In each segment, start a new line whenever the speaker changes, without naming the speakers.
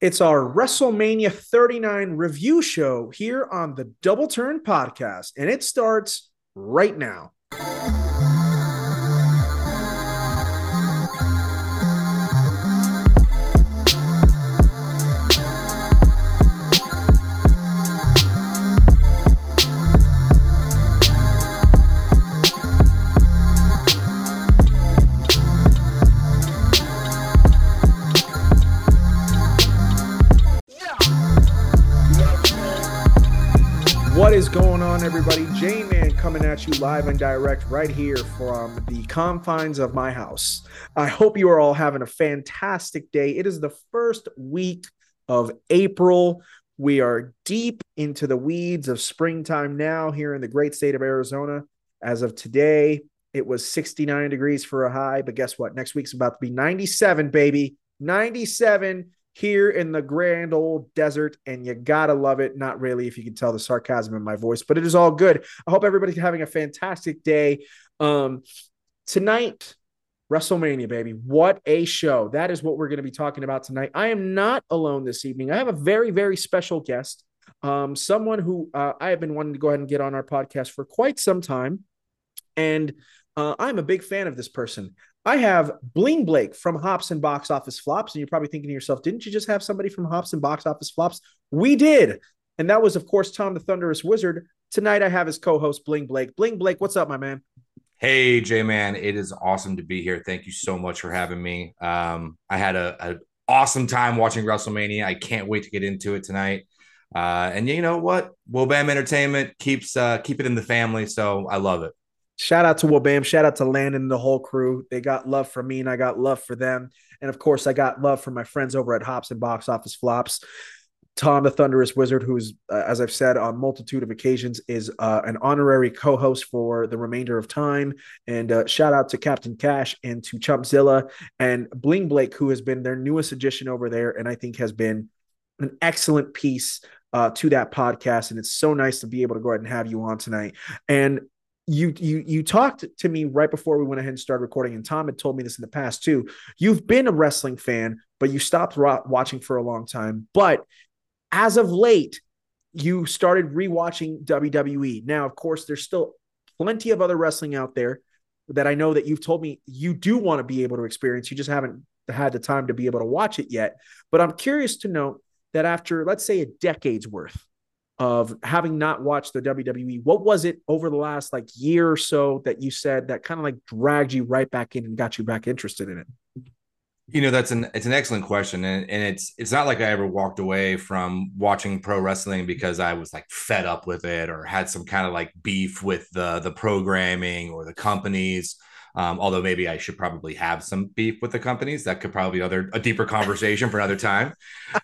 It's our WrestleMania 39 review show here on the Double Turn podcast, and it starts right now. On, everybody? J Man coming at you live and direct right here from the confines of my house. I hope you are all having a fantastic day. It is the first week of April. We are deep into the weeds of springtime now here in the great state of Arizona. As of today, it was 69 degrees for a high, but guess what? Next week's about to be 97, baby. 97 here in the grand old desert, and you gotta love it. Not really, if you can tell the sarcasm in my voice, but it is all good. I hope everybody's having a fantastic day. Um, tonight, WrestleMania, baby. What a show. That is what we're going to be talking about tonight. I am not alone this evening. I have a very, very special guest, um, someone who uh, I have been wanting to go ahead and get on our podcast for quite some time. And uh, I'm a big fan of this person. I have Bling Blake from Hops and Box Office Flops. And you're probably thinking to yourself, didn't you just have somebody from Hops and Box Office Flops? We did. And that was, of course, Tom the Thunderous Wizard. Tonight I have his co host, Bling Blake. Bling Blake, what's up, my man?
Hey, J Man, it is awesome to be here. Thank you so much for having me. Um, I had a, a awesome time watching WrestleMania. I can't wait to get into it tonight. Uh, and you know what? Wabam Entertainment keeps uh, keep it in the family, so I love it.
Shout out to Wabam. Shout out to Landon and the whole crew. They got love for me, and I got love for them. And of course, I got love for my friends over at Hops and Box Office Flops. Tom, the Thunderous Wizard, who's, uh, as I've said on multitude of occasions, is uh, an honorary co-host for the remainder of time. And uh, shout out to Captain Cash and to Chumpzilla and Bling Blake, who has been their newest addition over there, and I think has been an excellent piece uh, to that podcast. And it's so nice to be able to go ahead and have you on tonight. And you you you talked to me right before we went ahead and started recording and tom had told me this in the past too. You've been a wrestling fan but you stopped ro- watching for a long time. But as of late you started rewatching wwe now of course there's still plenty of other wrestling out there that i know that you've told me you do want to be able to experience. You just haven't had the time to be able to watch it yet. But i'm curious to know that after let's say a decade's worth of having not watched the WWE, what was it over the last like year or so that you said that kind of like dragged you right back in and got you back interested in it?
You know, that's an it's an excellent question. And, and it's it's not like I ever walked away from watching pro wrestling because I was like fed up with it or had some kind of like beef with the the programming or the companies. Um, although maybe I should probably have some beef with the companies. That could probably be other a deeper conversation for another time.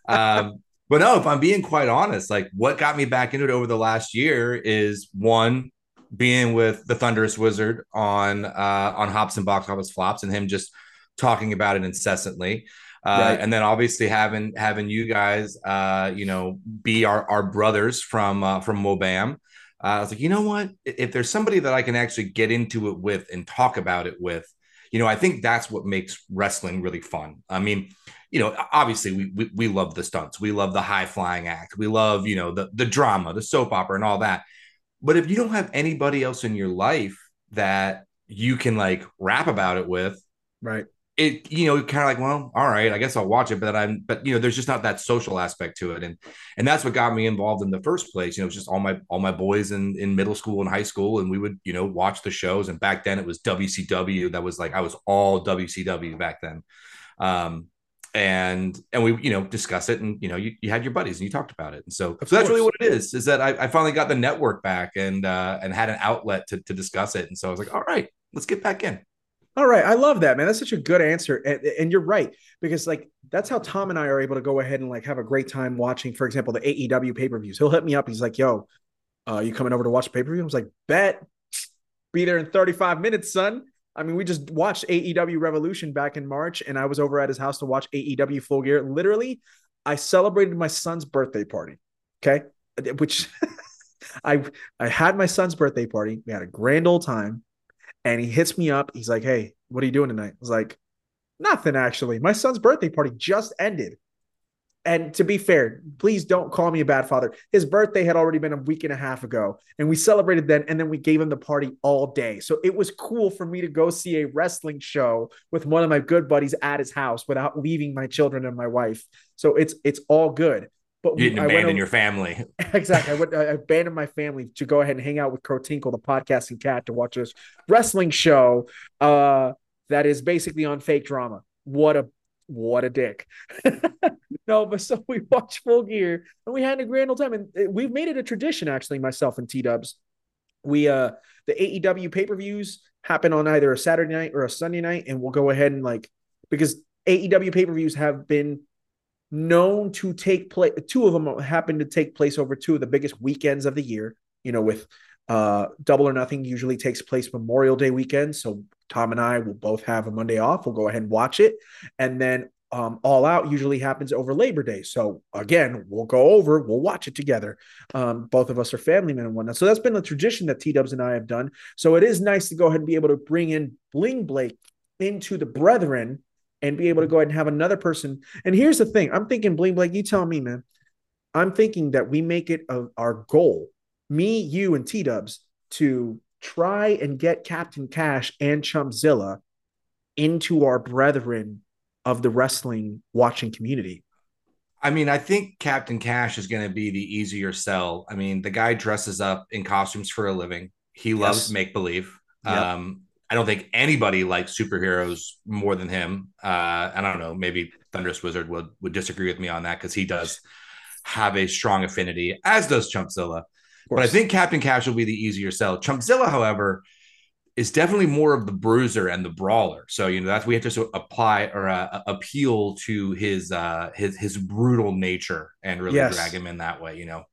Um, but no, if I'm being quite honest, like what got me back into it over the last year is one being with the Thunderous Wizard on uh, on Hops and Box Office Flops, and him just talking about it incessantly. Uh, right. And then obviously having having you guys, uh, you know, be our, our brothers from uh, from Wabam. Uh, I was like, you know what? If there's somebody that I can actually get into it with and talk about it with, you know, I think that's what makes wrestling really fun. I mean, you know, obviously we, we, we love the stunts, we love the high flying act, we love you know the the drama, the soap opera, and all that. But if you don't have anybody else in your life that you can like rap about it with,
right?
It you know kind of like well, all right, I guess I'll watch it, but I'm but you know there's just not that social aspect to it, and and that's what got me involved in the first place. You know, it's just all my all my boys in in middle school and high school, and we would you know watch the shows. And back then it was WCW. That was like I was all WCW back then. Um, and and we you know discuss it and you know you, you had your buddies and you talked about it. And so, so that's really what it is is that I, I finally got the network back and uh and had an outlet to, to discuss it. And so i was like all right let's get back in.
All right. I love that man. That's such a good answer. And, and you're right because like that's how tom and i are able to go ahead and like have a great time watching for example the aew pay-per-views. He'll hit me up. He's like yo uh you coming over to watch pay-per-view? I was like bet. Be there in 35 minutes son I mean, we just watched AEW Revolution back in March, and I was over at his house to watch AEW Full Gear. Literally, I celebrated my son's birthday party. Okay, which I I had my son's birthday party. We had a grand old time, and he hits me up. He's like, "Hey, what are you doing tonight?" I was like, "Nothing, actually. My son's birthday party just ended." And to be fair, please don't call me a bad father. His birthday had already been a week and a half ago, and we celebrated then, and then we gave him the party all day. So it was cool for me to go see a wrestling show with one of my good buddies at his house without leaving my children and my wife. So it's it's all good.
But you didn't I abandon your family.
exactly. I went I abandoned my family to go ahead and hang out with Crow Tinkle, the podcasting cat, to watch this wrestling show uh, that is basically on fake drama. What a what a dick. no, but so we watched Full Gear and we had a grand old time, and we've made it a tradition actually. Myself and T Dubs, we uh the AEW pay per views happen on either a Saturday night or a Sunday night, and we'll go ahead and like because AEW pay per views have been known to take place. Two of them happen to take place over two of the biggest weekends of the year. You know, with uh, Double or Nothing usually takes place Memorial Day weekend. So Tom and I will both have a Monday off. We'll go ahead and watch it. And then um, All Out usually happens over Labor Day. So again, we'll go over, we'll watch it together. Um, both of us are family men and whatnot. So that's been a tradition that T Dubs and I have done. So it is nice to go ahead and be able to bring in Bling Blake into the brethren and be able to go ahead and have another person. And here's the thing I'm thinking, Bling Blake, you tell me, man. I'm thinking that we make it a, our goal me, you, and T Dubs to try and get Captain Cash and Chumpzilla into our brethren of the wrestling watching community.
I mean, I think Captain Cash is going to be the easier sell. I mean, the guy dresses up in costumes for a living. He loves make believe. Yep. Um, I don't think anybody likes superheroes more than him. Uh, I don't know. Maybe Thunderous Wizard would would disagree with me on that because he does have a strong affinity, as does Chumpzilla. But I think Captain Cash will be the easier sell. Chumpzilla, however, is definitely more of the bruiser and the brawler. So you know that's we have to apply or uh, appeal to his uh, his his brutal nature and really yes. drag him in that way. You know,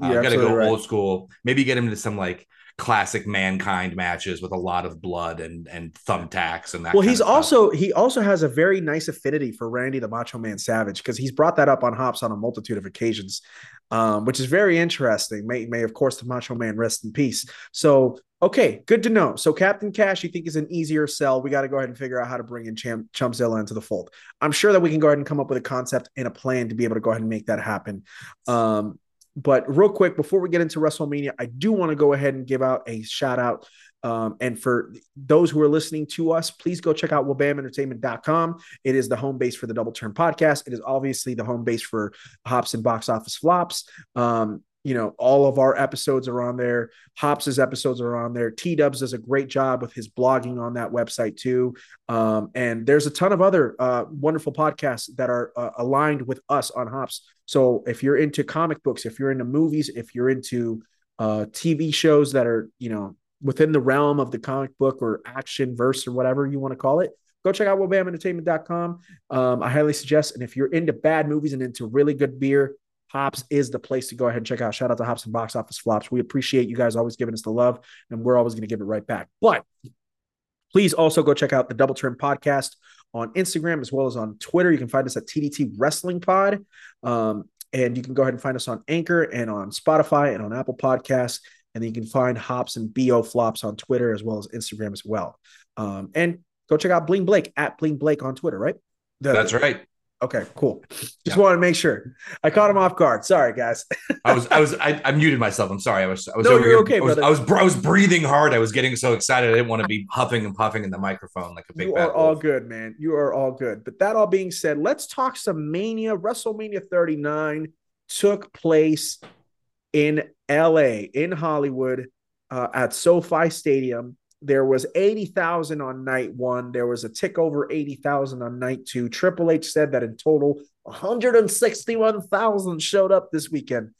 uh, got to go right. old school. Maybe get him into some like classic mankind matches with a lot of blood and and thumbtacks and that.
Well, he's also he also has a very nice affinity for Randy the Macho Man Savage because he's brought that up on Hops on a multitude of occasions, um, which is very interesting. May may of course the Macho Man rest in peace. So okay, good to know. So Captain Cash, you think is an easier sell? We got to go ahead and figure out how to bring in Champ Chumpzilla into the fold. I'm sure that we can go ahead and come up with a concept and a plan to be able to go ahead and make that happen. Um, but real quick, before we get into WrestleMania, I do want to go ahead and give out a shout out. Um, and for those who are listening to us, please go check out wabamentertainment.com. It is the home base for the Double Turn podcast. It is obviously the home base for Hops and Box Office Flops. Um, you know, all of our episodes are on there. Hops's episodes are on there. T Dubs does a great job with his blogging on that website too. Um, and there's a ton of other uh, wonderful podcasts that are uh, aligned with us on Hops. So if you're into comic books, if you're into movies, if you're into uh, TV shows that are, you know, within the realm of the comic book or action verse or whatever you want to call it, go check out wabamentertainment.com. Um, I highly suggest. And if you're into bad movies and into really good beer, Hops is the place to go ahead and check out. Shout out to Hops and Box Office Flops. We appreciate you guys always giving us the love, and we're always going to give it right back. But please also go check out the Double Turn Podcast on Instagram as well as on Twitter. You can find us at TDT Wrestling Pod. Um, and you can go ahead and find us on Anchor and on Spotify and on Apple Podcasts. And then you can find Hops and BO Flops on Twitter as well as Instagram as well. Um, and go check out Bling Blake at Bling Blake on Twitter, right?
The, That's right.
Okay, cool. Just yeah. wanted to make sure. I caught him off guard. Sorry, guys.
I was, I was, I, I, muted myself. I'm sorry. I was, I was no, over you're here. okay, I was, brother. I was, I was breathing hard. I was getting so excited. I didn't want to be huffing and puffing in the microphone like a big.
You are all good, man. You are all good. But that all being said, let's talk some Mania. WrestleMania 39 took place in LA, in Hollywood, uh, at SoFi Stadium. There was 80,000 on night one. There was a tick over 80,000 on night two. Triple H said that in total, 161,000 showed up this weekend.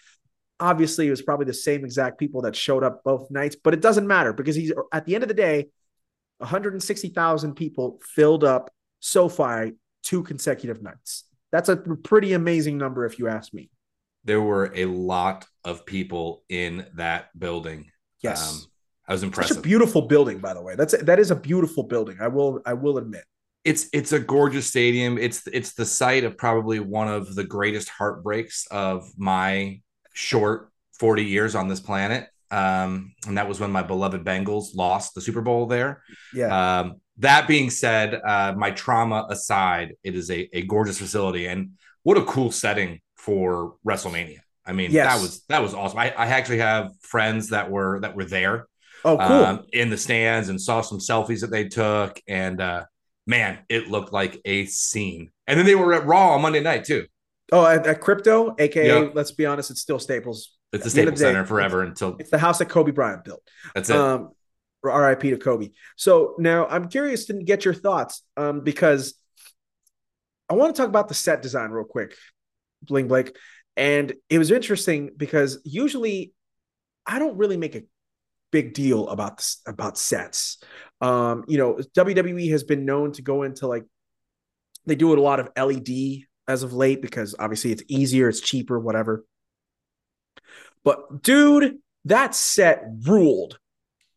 Obviously, it was probably the same exact people that showed up both nights, but it doesn't matter because he's at the end of the day, 160,000 people filled up SoFi two consecutive nights. That's a pretty amazing number, if you ask me.
There were a lot of people in that building.
Yes. Um,
I was impressed. Such
a beautiful building, by the way. That's that is a beautiful building. I will I will admit.
It's it's a gorgeous stadium. It's it's the site of probably one of the greatest heartbreaks of my short 40 years on this planet. Um, and that was when my beloved Bengals lost the Super Bowl there.
Yeah.
Um, that being said, uh, my trauma aside, it is a, a gorgeous facility. And what a cool setting for WrestleMania. I mean,
Yes.
that was that was awesome. I, I actually have friends that were that were there
Oh, cool.
um, in the stands and saw some selfies that they took, and uh, man, it looked like a scene. And then they were at Raw on Monday night too.
oh, at, at crypto, aka,
Yep.
let's be honest, it's still Staples.
It's the
At the
Staples
day,
Center forever until
It's the house that Kobe Bryant built.
that's it.
Um, RIP to Kobe. So now I'm curious to get your thoughts um, because I want to talk about the set design real quick, Bling Blake. And it was interesting because usually I don't really make a big deal about this, about sets. Um, you know, WWE has been known to go into like they do it a lot of LED as of late because obviously it's easier, it's cheaper, whatever. But dude, that set ruled.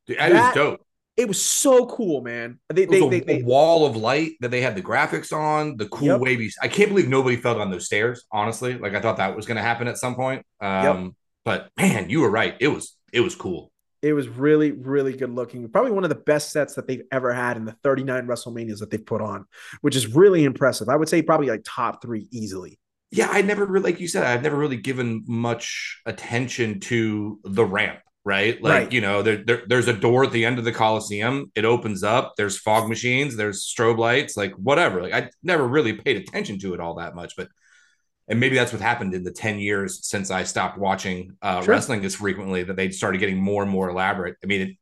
Dude, that
that-
is dope.
It was so cool, man. They
It was
they,
a,
they, they
wall of light that they had the graphics on, the cool
Yep.
wavy. I can't believe nobody fell down those stairs. Honestly, like I thought that was going to happen at some point. Um, But man, you were right. It was it was cool.
it was really really good looking. Probably one of the best sets that they've ever had in the 39 WrestleManias that they've put on, which is really impressive. I would say probably like top 3 easily.
Yeah, I never really, like you said, I've never really given much attention to the ramp. Right, like
Right.
you know, there, there there's a door at the end of the Coliseum. It opens up. There's fog machines. There's strobe lights. Like whatever. Like I never really paid attention to it all that much, but and maybe that's what happened in the 10 years since I stopped watching uh,
Sure.
wrestling as frequently that they started getting more and more elaborate. I mean, it,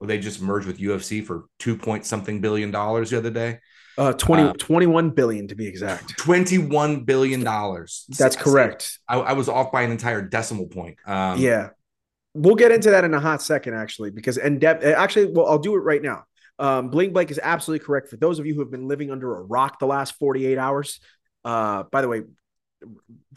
well, they just merged with UFC for two point something billion dollars the other day.
Uh 20
Uh,
21 billion to be exact.
21 billion dollars.
That's correct.
I, I was off by an entire decimal point. Um,
yeah. We'll get into that in a hot second, actually, because and depth actually, well, I'll do it right now. Um, Bling Blake is absolutely correct. For those of you who have been living under a rock the last 48 hours, uh, by the way,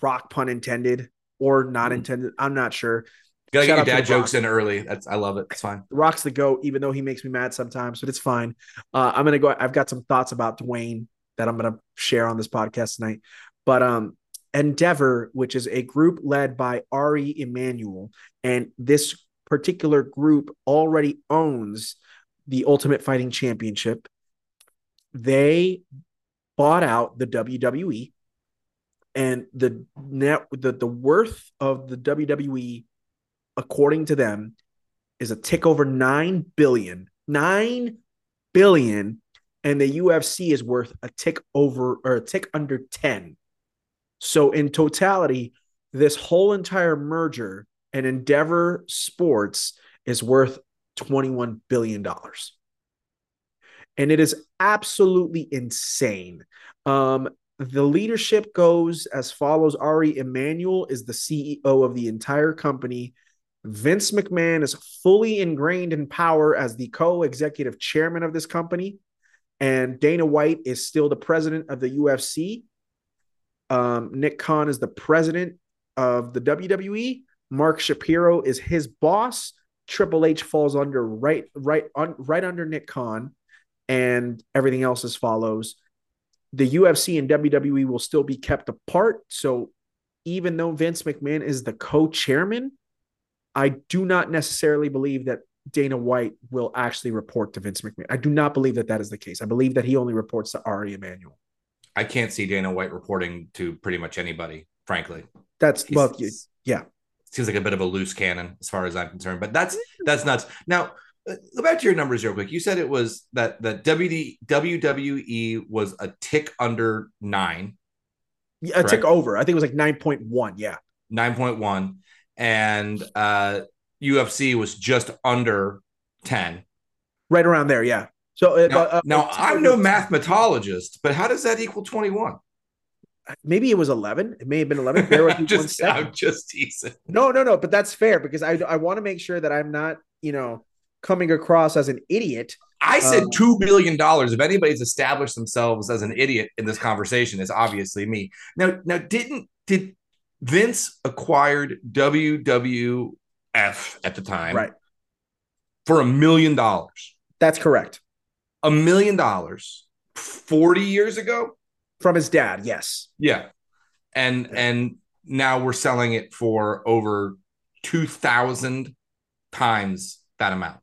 rock pun intended or not
Mhm.
intended, I'm not sure.
Gotta
Shout
get your dad jokes in early. That's I love it. It's fine.
Rock's the goat, even though he makes me mad sometimes, but it's fine. Uh, I'm gonna go. I've got some thoughts about Dwayne that I'm gonna share on this podcast tonight. But um, Endeavor, which is a group led by Ari Emanuel, and this particular group already owns the Ultimate Fighting Championship. They bought out the WWE, and the net the the worth of the WWE, according to them, is a tick over 9 billion 9 billion and the UFC is worth a tick over or a tick under 10 so in totality this whole entire merger and Endeavor Sports is worth 21 billion dollars and it is absolutely insane um the leadership goes as follows Ari Emanuel is the CEO of the entire company Vince McMahon is fully ingrained in power as the co executive chairman of this company. And Dana White is still the president of the UFC. Um, Nick Khan is the president of the WWE. Mark Shapiro is his boss. Triple H falls under right, right, un, right under Nick Khan, and everything else as follows. The UFC and WWE will still be kept apart. So even though Vince McMahon is the co-chairman, I do not necessarily believe that Dana White will actually report to Vince McMahon. I do not believe that that is the case. I believe that he only reports to Ari Emanuel.
I can't see Dana White reporting to pretty much anybody, frankly.
That's
He's-
well, yeah.
seems like a bit of a loose cannon as far as I'm concerned. But that's that's nuts. Now, uh, go back to your numbers real quick. You said it was that that WD, WWE was a tick under nine,
yeah a tick over. I think it was like nine point one. Yeah,
nine point one, and uh, UFC was just under ten.
right around there. Yeah. So uh,
Now,
uh,
now
uh,
I'm no mathematologist, but how does that equal 21?
Maybe it was eleven. It may have been eleven. Bear with me
I'm just,
second.
I'm just teasing.
No, no, no. But that's fair because I I want to make sure that I'm not you know coming across as an idiot.
I said
Um,
two billion dollars. If anybody's established themselves as an idiot in this conversation, it's obviously me. Now, now, didn't did Vince acquired WWF at the time
Right.
for a million dollars?
That's correct.
A million dollars forty years ago.
From his dad. Yes.
Yeah, and
Yeah.
and now we're selling it for over two thousand times that amount.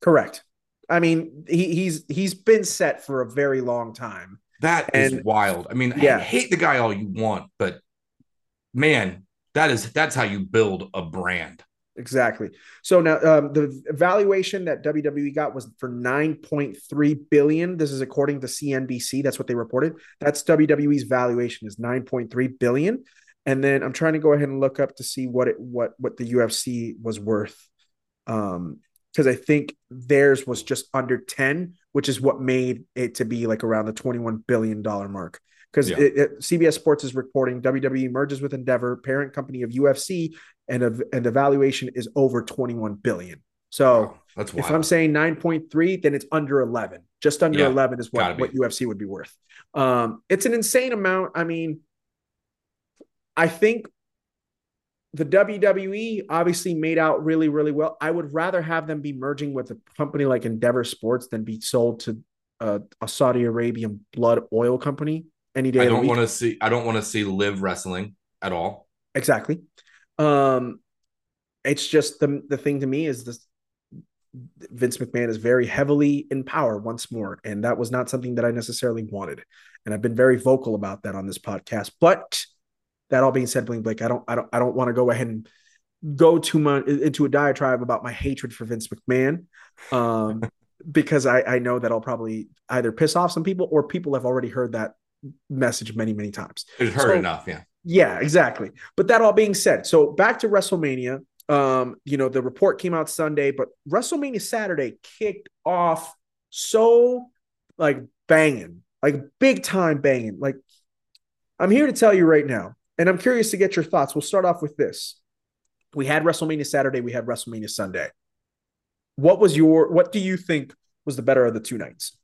Correct. I mean, he, he's he's been set for a very long time.
That and, is wild. I mean, yeah. hate the guy all you want, but man, that is that's how you build a brand.
Exactly. So now um, the valuation that WWE got was for 9.3 billion. This is according to CNBC. That's what they reported. That's WWE's valuation is 9.3 billion. And then I'm trying to go ahead and look up to see what it what what the UFC was worth. Um, because I think theirs was just under 10, which is what made it to be like around the 21 billion dollar mark because yeah. CBS Sports is reporting WWE merges with Endeavor, parent company of UFC, and a, and the valuation is over 21 billion. So wow, that's if I'm saying 9.3, then it's under 11. Just under yeah, 11 is what, what UFC would be worth. Um, it's an insane amount. I mean, I think the WWE obviously made out really, really well. I would rather have them be merging with a company like Endeavor Sports than be sold to a, a Saudi Arabian blood oil company any day.
I don't want to see. I don't want to see live wrestling at all.
Exactly. Um, it's just the the thing to me is this. Vince McMahon is very heavily in power once more, and that was not something that I necessarily wanted. And I've been very vocal about that on this podcast. But that all being said, Bling Blake, I don't, I don't, I don't want to go ahead and go too much into a diatribe about my hatred for Vince McMahon. Um, because I, I know that I'll probably either piss off some people or people have already heard that message many, many times.
It's heard so, enough, yeah.
Yeah, exactly. But that all being said, so back to WrestleMania. Um, you know, the report came out Sunday, but WrestleMania Saturday kicked off so like banging, like big time banging. Like, I'm here to tell you right now, and I'm curious to get your thoughts. We'll start off with this. We had WrestleMania Saturday, we had WrestleMania Sunday. What was your what do you think was the better of the two nights?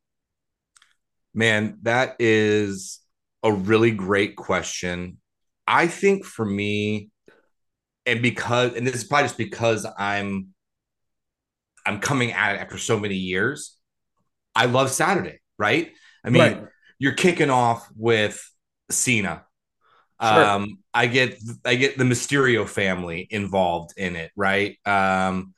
Man, that is a really great question. I think for me, and because, and this is probably just because I'm, I'm coming at it after so many years. I love Saturday, right? I mean, right. you're kicking off with Cena. Sure. Um, I get, I get the Mysterio family involved in it, right? Um,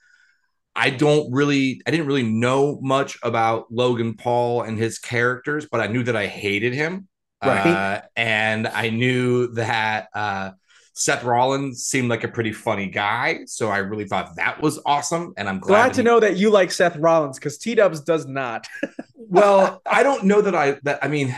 I don't really, I didn't really know much about Logan Paul and his characters, but I knew that I hated him. Right. Uh, and I knew that uh, Seth Rollins seemed like a pretty funny guy. So I really thought that was awesome. And I'm glad,
glad to know that you like Seth Rollins because T Dubs does not.
well, I don't know that I, that, I mean,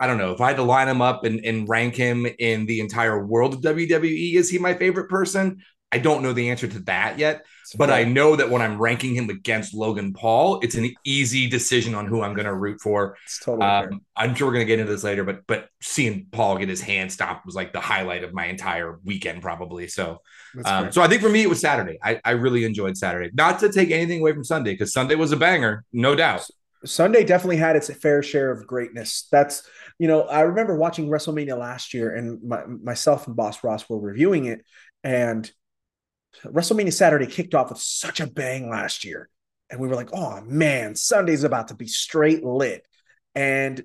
I don't know if I had to line him up and, and rank him in the entire world of WWE, is he my favorite person? I don't know the answer to that yet, but I know that when I'm ranking him against Logan Paul, it's an easy decision on who I'm going to root for. It's totally um, I'm sure we're going to get into this later, but but seeing Paul get his hand stopped was like the highlight of my entire weekend, probably. So, um, so I think for me it was Saturday. I, I really enjoyed Saturday. Not to take anything away from Sunday because Sunday was a banger, no doubt.
Sunday definitely had its fair share of greatness. That's you know I remember watching WrestleMania last year, and my, myself and Boss Ross were reviewing it, and WrestleMania Saturday kicked off with such a bang last year. And we were like, oh man, Sunday's about to be straight lit. And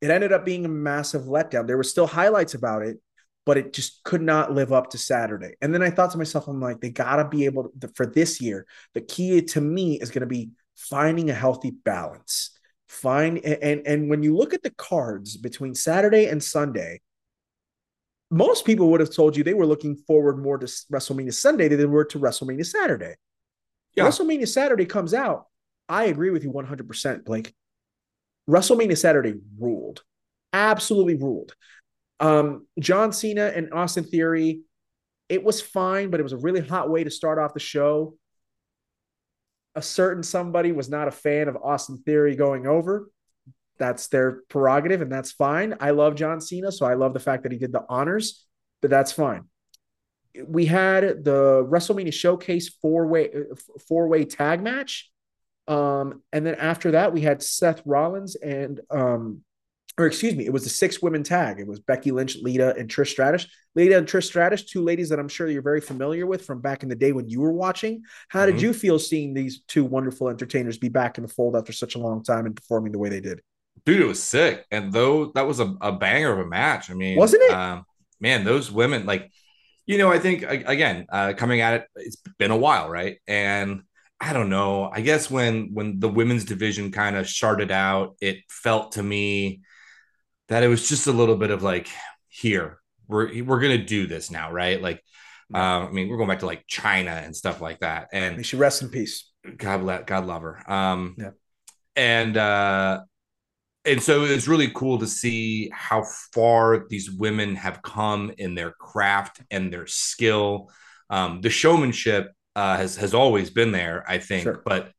it ended up being a massive letdown. There were still highlights about it, but it just could not live up to Saturday. And then I thought to myself, I'm like, they got to be able to, for this year, the key to me is going to be finding a healthy balance. Find and and when you look at the cards between Saturday and Sunday, most people would have told you they were looking forward more to WrestleMania Sunday than they were to WrestleMania Saturday. Yeah. WrestleMania Saturday comes out. I agree with you 100%, Blake. WrestleMania Saturday ruled, absolutely ruled. Um, John Cena and Austin Theory, it was fine, but it was a really hot way to start off the show. A certain somebody was not a fan of Austin Theory going over that's their prerogative and that's fine. I love John Cena, so I love the fact that he did the honors, but that's fine. We had the WrestleMania Showcase four way four way tag match, um, and then after that we had Seth Rollins and um, or excuse me, it was the six women tag. It was Becky Lynch, Lita, and Trish Stratus. Lita and Trish Stratus, two ladies that I'm sure you're very familiar with from back in the day when you were watching. How mm-hmm. did you feel seeing these two wonderful entertainers be back in the fold after such a long time and performing the way they did?
Dude, it was sick. And though that was a, a banger of a match, I mean,
wasn't it?
Um, man, those women, like, you know, I think again, uh, coming at it, it's been a while, right? And I don't know. I guess when when the women's division kind of started out, it felt to me that it was just a little bit of like, here we're we're gonna do this now, right? Like, yeah. um, I mean, we're going back to like Chyna and stuff like that, and
she rest in peace.
God God love her. Um, yeah, and uh, and so it's really cool to see how far these women have come in their craft and their skill. Um, the showmanship uh, has has always been there, I think, sure. but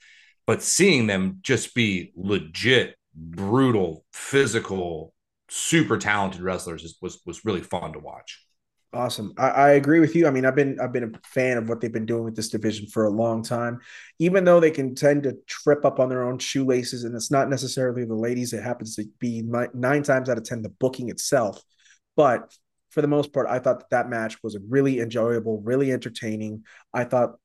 but seeing them just be legit, brutal, physical, super talented wrestlers was was really fun to watch.
Awesome. I, I, agree with you. I mean, I've been I've been a fan of what they've been doing with this division for a long time. Even though they can tend to trip up on their own shoelaces, and it's not necessarily the ladies, it happens to be nine, times out of ten the booking itself. But for the most part, I thought that, that match was really enjoyable, really entertaining. I thought,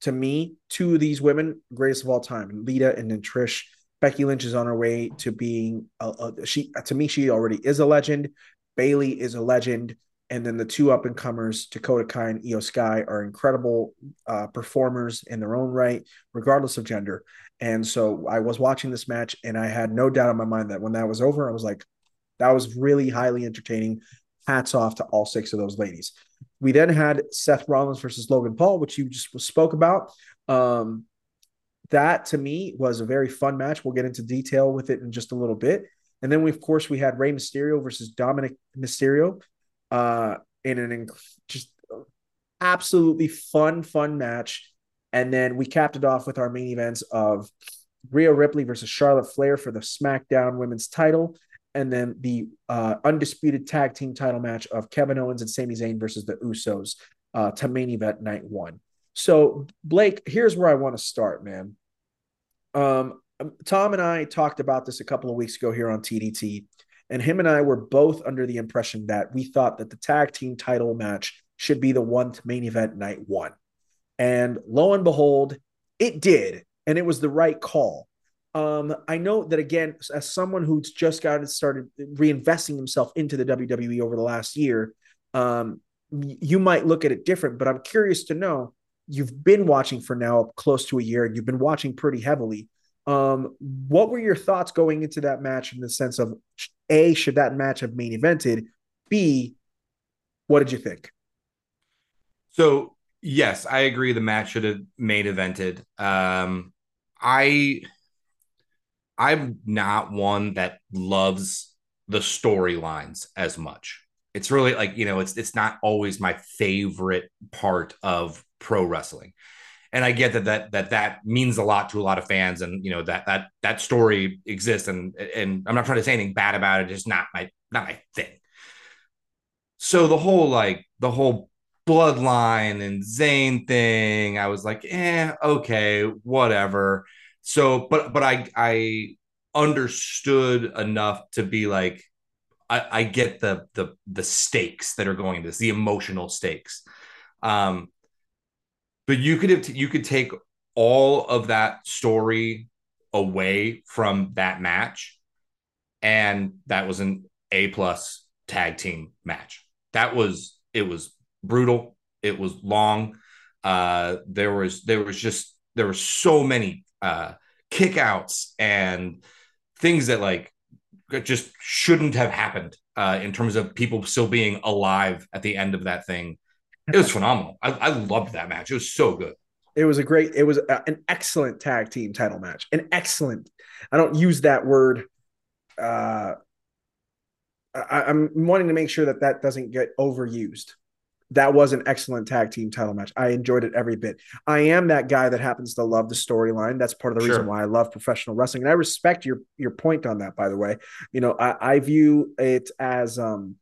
to me, two of these women, greatest of all time, Lita and then Trish. Becky Lynch is on her way to being a, a, she. To me, she already is a legend. Bayley is a legend and then the two up and comers, Dakota Kai and Iyo Sky, are incredible uh, performers in their own right, regardless of gender. And so I was watching this match, and I had no doubt in my mind that when that was over, I was like, that was really highly entertaining. Hats off to all six of those ladies. We then had Seth Rollins versus Logan Paul, which you just spoke about. Um, that to me was a very fun match. We'll get into detail with it in just a little bit. And then we, of course, we had Rey Mysterio versus Dominic Mysterio uh, in an inc- just absolutely fun, fun match. And then we capped it off with our main events of Rhea Ripley versus Charlotte Flair for the SmackDown Women's Title, and then the uh, undisputed tag team title match of Kevin Owens and Sami Zayn versus the Usos uh, to main event night one. So Blake, here's where I want to start, man. Um, Tom and I talked about this a couple of weeks ago here on TDT, and him and I were both under the impression that we thought that the tag team title match should be the one to main event night one. And lo and behold, it did. And it was the right call. Um, I know that again, as someone who's just got started reinvesting himself into the WWE over the last year, um, you might look at it different, but I'm curious to know you've been watching for now close to a year and you've been watching pretty heavily. Um, what were your thoughts going into that match in the sense of A, should that match have main evented? B, what did you think?
So yes, I agree the match should have main evented. Um, I I'm not one that loves the storylines as much. It's really like, you know, it's it's not always my favorite part of pro wrestling and I get that that that that means a lot to a lot of fans, and you know that that that story exists, and and I'm not trying to say anything bad about it. It's not my not my thing. So the whole like the whole bloodline and Zayn thing, I was like, eh, okay, whatever. So, but but I I understood enough to be like, I, I get the the the stakes that are going this, the emotional stakes. Um, but you could have you could take all of that story away from that match and that was an a plus tag team match. That was it was brutal. It was long. Uh there was there was just there were so many uh kickouts and things that like just shouldn't have happened uh in terms of people still being alive at the end of that thing it was phenomenal. I, I loved that match. It was so good.
It was a great, it was a, an excellent tag team title match. An excellent. I don't use that word. Uh, I, I'm wanting to make sure that that doesn't get overused. That was an excellent tag team title match. I enjoyed it every bit. I am that guy that happens to love the storyline. That's part of the sure. reason why I love professional wrestling, and I respect your your point on that. By the way, you know I, I view it as um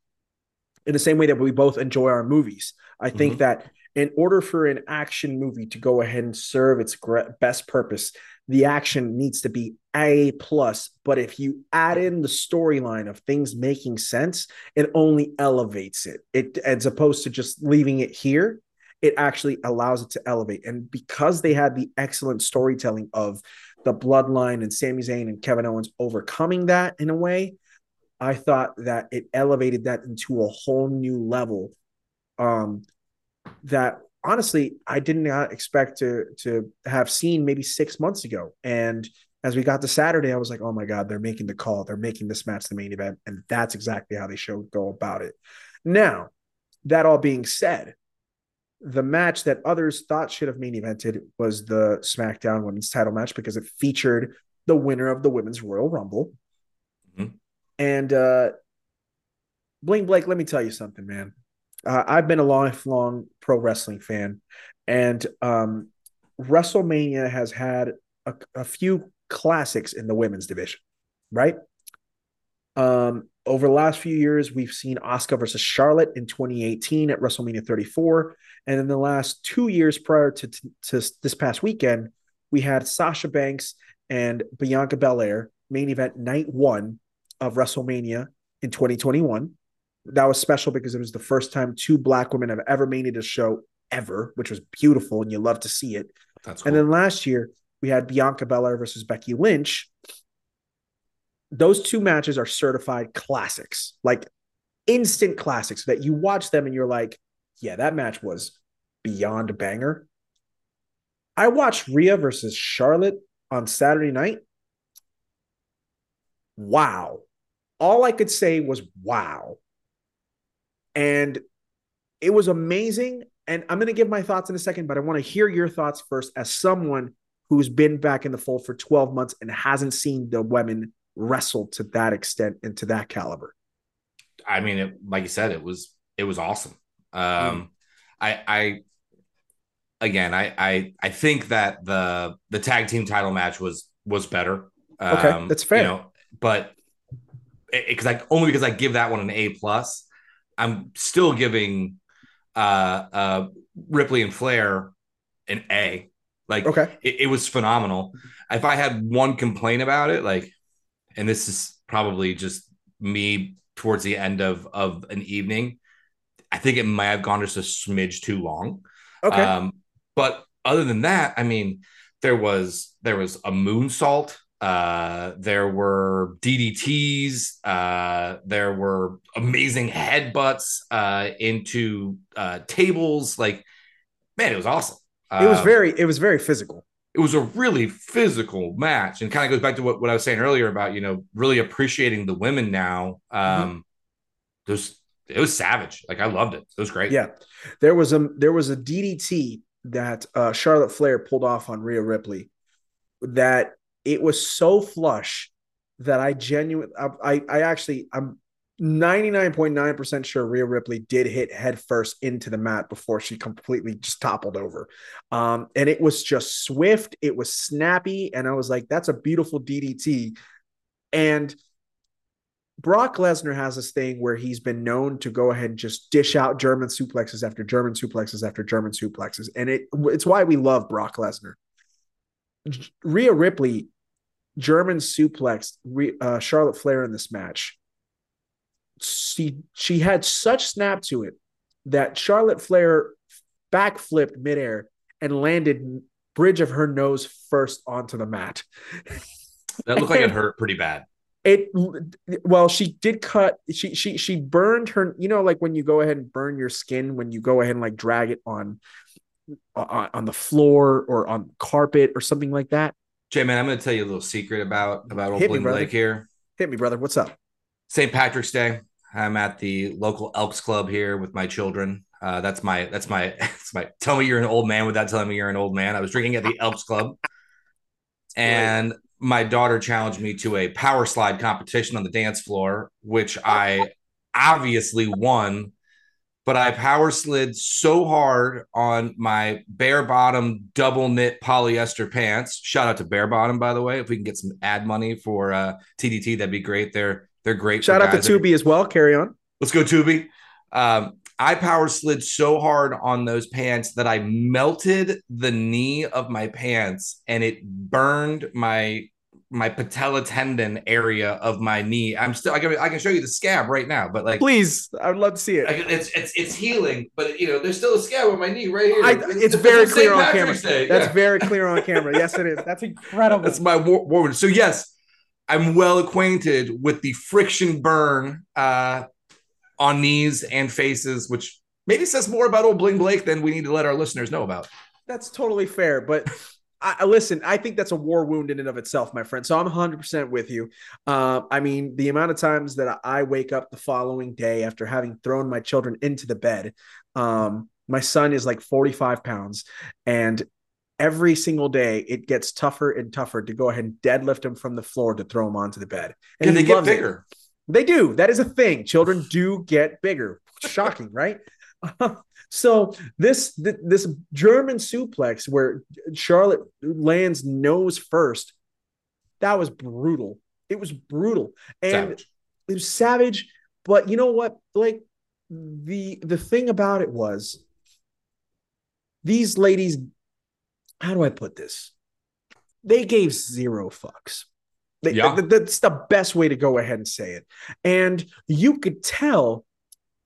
in the same way that we both enjoy our movies. I think mm-hmm. that in order for an action movie to go ahead and serve its best purpose, the action needs to be A plus. But if you add in the storyline of things making sense, it only elevates it. It as opposed to just leaving it here, it actually allows it to elevate. And because they had the excellent storytelling of the bloodline and Sami Zayn and Kevin Owens overcoming that in a way, I thought that it elevated that into a whole new level. Um, that honestly I did not expect to to have seen maybe six months ago, and As we got to Saturday, I was like, oh my God, they're making the call. They're making this match the main event. And that's exactly how they should go about it. Now, that all being said, the match that others thought should have main evented was the SmackDown Women's Title match because it featured the winner of the Women's Royal Rumble. Mm-hmm. And uh, Bling Blake, let me tell you something, man. Uh, I've been a lifelong pro wrestling fan, and um, WrestleMania has had a, a few classics in the women's division, right? Um, over the last few years, we've seen Asuka versus Charlotte in 2018 at WrestleMania 34. And in the last two years prior to, to, to this past weekend, we had Sasha Banks and Bianca Belair main event night one of WrestleMania in 2021. That was special because it was the first time two black women have ever made it a show ever, which was beautiful and you love to see it. That's cool. And then last year we had Bianca Belair versus Becky Lynch. Those two matches are certified classics, like instant classics that you watch them and you're like, yeah, that match was beyond banger. I watched Rhea versus Charlotte on Saturday night. Wow. All I could say was wow. And it was amazing. And I'm going to give my thoughts in a second, but I want to hear your thoughts first as someone who's been back in the fold for 12 months and hasn't seen the women wrestle to that extent and to that caliber.
I mean, it, like you said, it was it was awesome. Um, mm. I I again, I I I think that the the tag team title match was was better.
Okay, um, that's fair. You know,
but because I only because I give that one an A plus, I'm still giving uh uh Ripley and Flair an A. Like okay, it, it was phenomenal. If I had one complaint about it, like, and this is probably just me towards the end of of an evening, I think it might have gone just a smidge too long. Okay. Um, but other than that, I mean, there was there was a moonsault. Uh, there were DDTs. Uh, there were amazing headbutts uh, into uh, tables. Like, man, it was awesome.
it was uh, very it was very physical.
It was a really physical match, and kind of goes back to what, what I was saying earlier about you know really appreciating the women now. Mm-hmm. Um, mm-hmm. There's it was savage. Like I loved it. It was great.
Yeah, there was a there was a DDT that uh, Charlotte Flair pulled off on Rhea Ripley. That it was so flush that I genuinely, I, I actually, I'm 99.9% sure Rhea Ripley did hit head first into the mat before she completely just toppled over. Um, and it was just swift, it was snappy, and I was like, that's a beautiful DDT. And Brock Lesnar has this thing where he's been known to go ahead and just dish out German suplexes after German suplexes after German suplexes. And it it's why we love Brock Lesnar. Rhea Ripley German suplex uh, Charlotte Flair in this match. She she had such snap to it that Charlotte Flair backflipped midair and landed bridge of her nose first onto the mat.
That looked like it hurt pretty bad
it well she did cut she she she burned her you know like when you go ahead and burn your skin when you go ahead and like drag it on on, on the floor or on carpet or something like that
jay man i'm going to tell you a little secret about about old bling blake here.
Hit me brother. What's up?
St patrick's day. I'm at the local elks club here with my children. Uh, that's my that's my that's my tell me you're an old man without telling me you're an old man. I was drinking at the elks club. And my daughter challenged me to a power slide competition on the dance floor, which I obviously won. But I power slid so hard on my bare bottom double knit polyester pants. Shout out to bare bottom, by the way. If we can get some ad money for uh, TDT, that'd be great. They're they're great.
Shout out to Tubi as well. Carry on.
Let's go Tubi. Um, I power slid so hard on those pants that I melted the knee of my pants and it burned my my patella tendon area of my knee. I'm still I can I can show you the scab right now, but like
please, I would love to see it.
it's it's it's healing, but you know there's still a scab on my knee right here.
I, it's, it's, very clear on camera. Day. That's yeah. very clear on camera. Yes, it is. That's incredible.
That's my war. So yes, I'm well acquainted with the friction burn uh, on knees and faces, which maybe says more about old Bling Blake than we need to let our listeners know about.
That's totally fair, but I, listen, I think that's a war wound in and of itself, my friend. So I'm 100% with you. Uh, I mean, the amount of times that I wake up the following day after having thrown my children into the bed, um, my son is like 45 pounds, and every single day it gets tougher and tougher to go ahead and deadlift him from the floor to throw him onto the bed.
And Can they get bigger?
It. They do. That is a thing. Children do get bigger. Shocking, right? so this this German suplex where Charlotte lands nose first, that was brutal. It was brutal, and savage. it was savage. But you know what? Like the the thing about it was these ladies. How do I put this? They gave zero fucks. They, yeah. that's the best way to go ahead and say it. And you could tell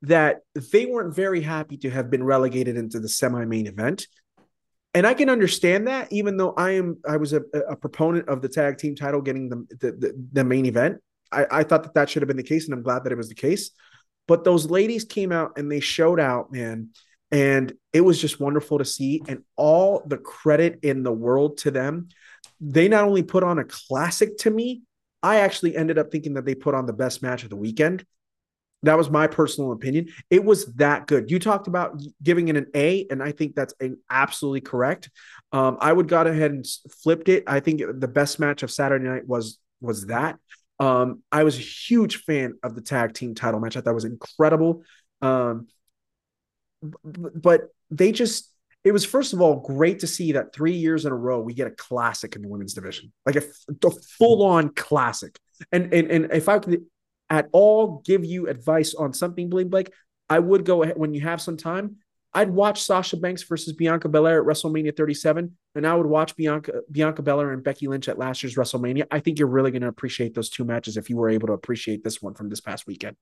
that they weren't very happy to have been relegated into the semi-main event. And I can understand that, even though I am I was a, a proponent of the tag team title getting the the, the, the main event. I, I thought that that should have been the case, and I'm glad that it was the case. But those ladies came out and they showed out, man, and it was just wonderful to see. And all the credit in the world to them. They not only put on a classic to me, I actually ended up thinking that they put on the best match of the weekend. That was my personal opinion. It was that good. You talked about giving it an A, and I think that's absolutely correct. Um, I would go ahead and flipped it. I think the best match of Saturday night was was that. Um, I was a huge fan of the tag team title match. I thought was incredible. Um, but they just it was first of all great to see that three years in a row we get a classic in the women's division, like a, a full on classic. And, and and if I could at all give you advice on something, Bling Blake, I would go ahead when you have some time. I'd watch Sasha Banks versus Bianca Belair at WrestleMania 37, and I would watch Bianca Bianca Belair and Becky Lynch at last year's WrestleMania. I think you're really going to appreciate those two matches if you were able to appreciate this one from this past weekend.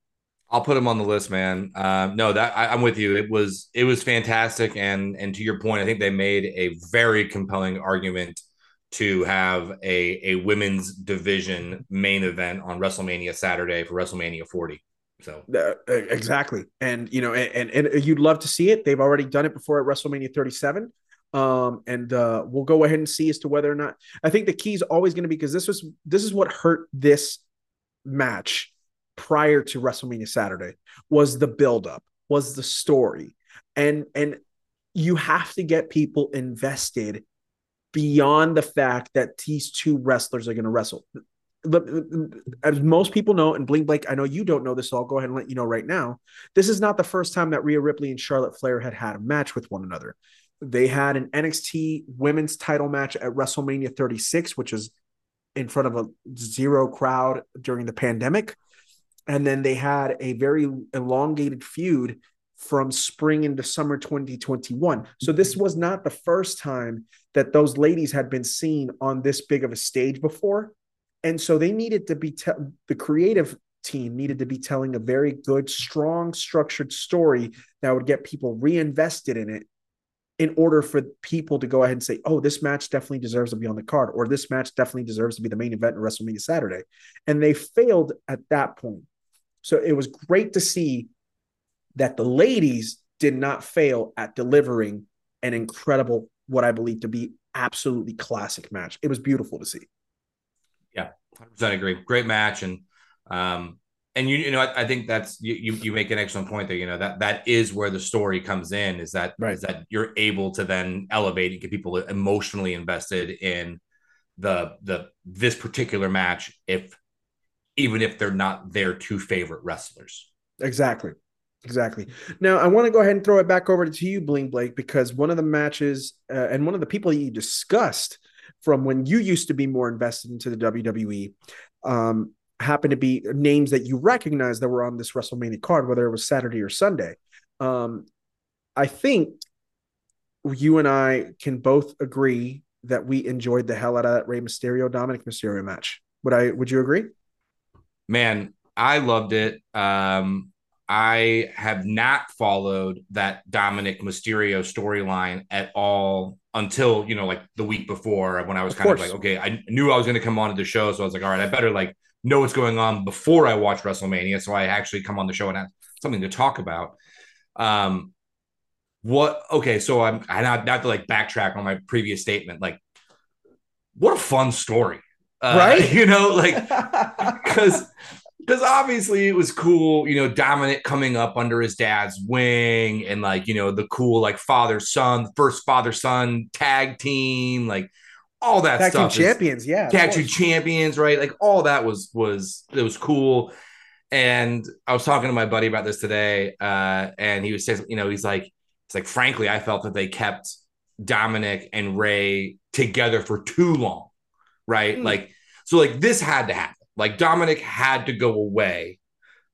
I'll put them on the list, man. Um, no, that I, am with you. It was it was fantastic, and and to your point, I think they made a very compelling argument to have a a women's division main event on WrestleMania Saturday for WrestleMania 40. So
uh, exactly, and you know, and, and, and you'd love to see it. They've already done it before at WrestleMania 37. Um, and uh, we'll go ahead and see as to whether or not. I think the key is always going to be because this was this is what hurt this match prior to WrestleMania Saturday was the buildup, was the story, and and you have to get people invested beyond the fact that these two wrestlers are going to wrestle. As most people know, and Bling Blake, I know you don't know this, so I'll go ahead and let you know right now. This is not the first time that Rhea Ripley and Charlotte Flair had had a match with one another. They had an NXT women's title match at WrestleMania 36, which is in front of a zero crowd during the pandemic. And then they had a very elongated feud from spring into summer 2021. So this was not the first time that those ladies had been seen on this big of a stage before. And so they needed to be te- the creative team needed to be telling a very good, strong, structured story that would get people reinvested in it in order for people to go ahead and say, oh, this match definitely deserves to be on the card, or this match definitely deserves to be the main event in WrestleMania Saturday. And they failed at that point. So it was great to see that the ladies did not fail at delivering an incredible, what I believe to be absolutely classic match. It was beautiful to see.
Yeah, 100% agree. Great match. And, um, and you, you know, I, I, think that's you, you, you make an excellent point there. You know that that is where the story comes in. Is that right. is that you're able to then elevate and get people emotionally invested in the the this particular match if even if they're not their two favorite wrestlers.
Exactly. Exactly. Now, I want to go ahead and throw it back over to you, Bling Blake, because one of the matches uh, and one of the people you discussed from when you used to be more invested into the WWE um, happened to be names that you recognize that were on this WrestleMania card, whether it was Saturday or Sunday. Um, I think you and I can both agree that we enjoyed the hell out of that Rey Mysterio Dominic Mysterio match. Would I? Would you agree?
Man, I loved it. Um, I have not followed that Dominic Mysterio storyline at all until you know, like the week before when I was of kind course. of like, okay, I knew I was going to come on to the show, so I was like, all right, I better like know what's going on before I watch WrestleMania, so I actually come on the show and have something to talk about. Um, what? Okay, so I'm I not not to like backtrack on my previous statement. Like what a fun story. Uh,
Right?
You know, like because because obviously it was cool, you know, Dominic coming up under his dad's wing and like, you know, the cool like father son, first father son tag team, like all that
Tag team
stuff. is-
champions, yeah. of
tag team champions, right? Like all that was was it was cool. And I was talking to my buddy about this today, uh, and he was saying, you know, he's like, it's like, frankly, I felt that they kept Dominic and Rey together for too long, right?
Mm.
Like, so like this had to happen. Like Dominic had to go away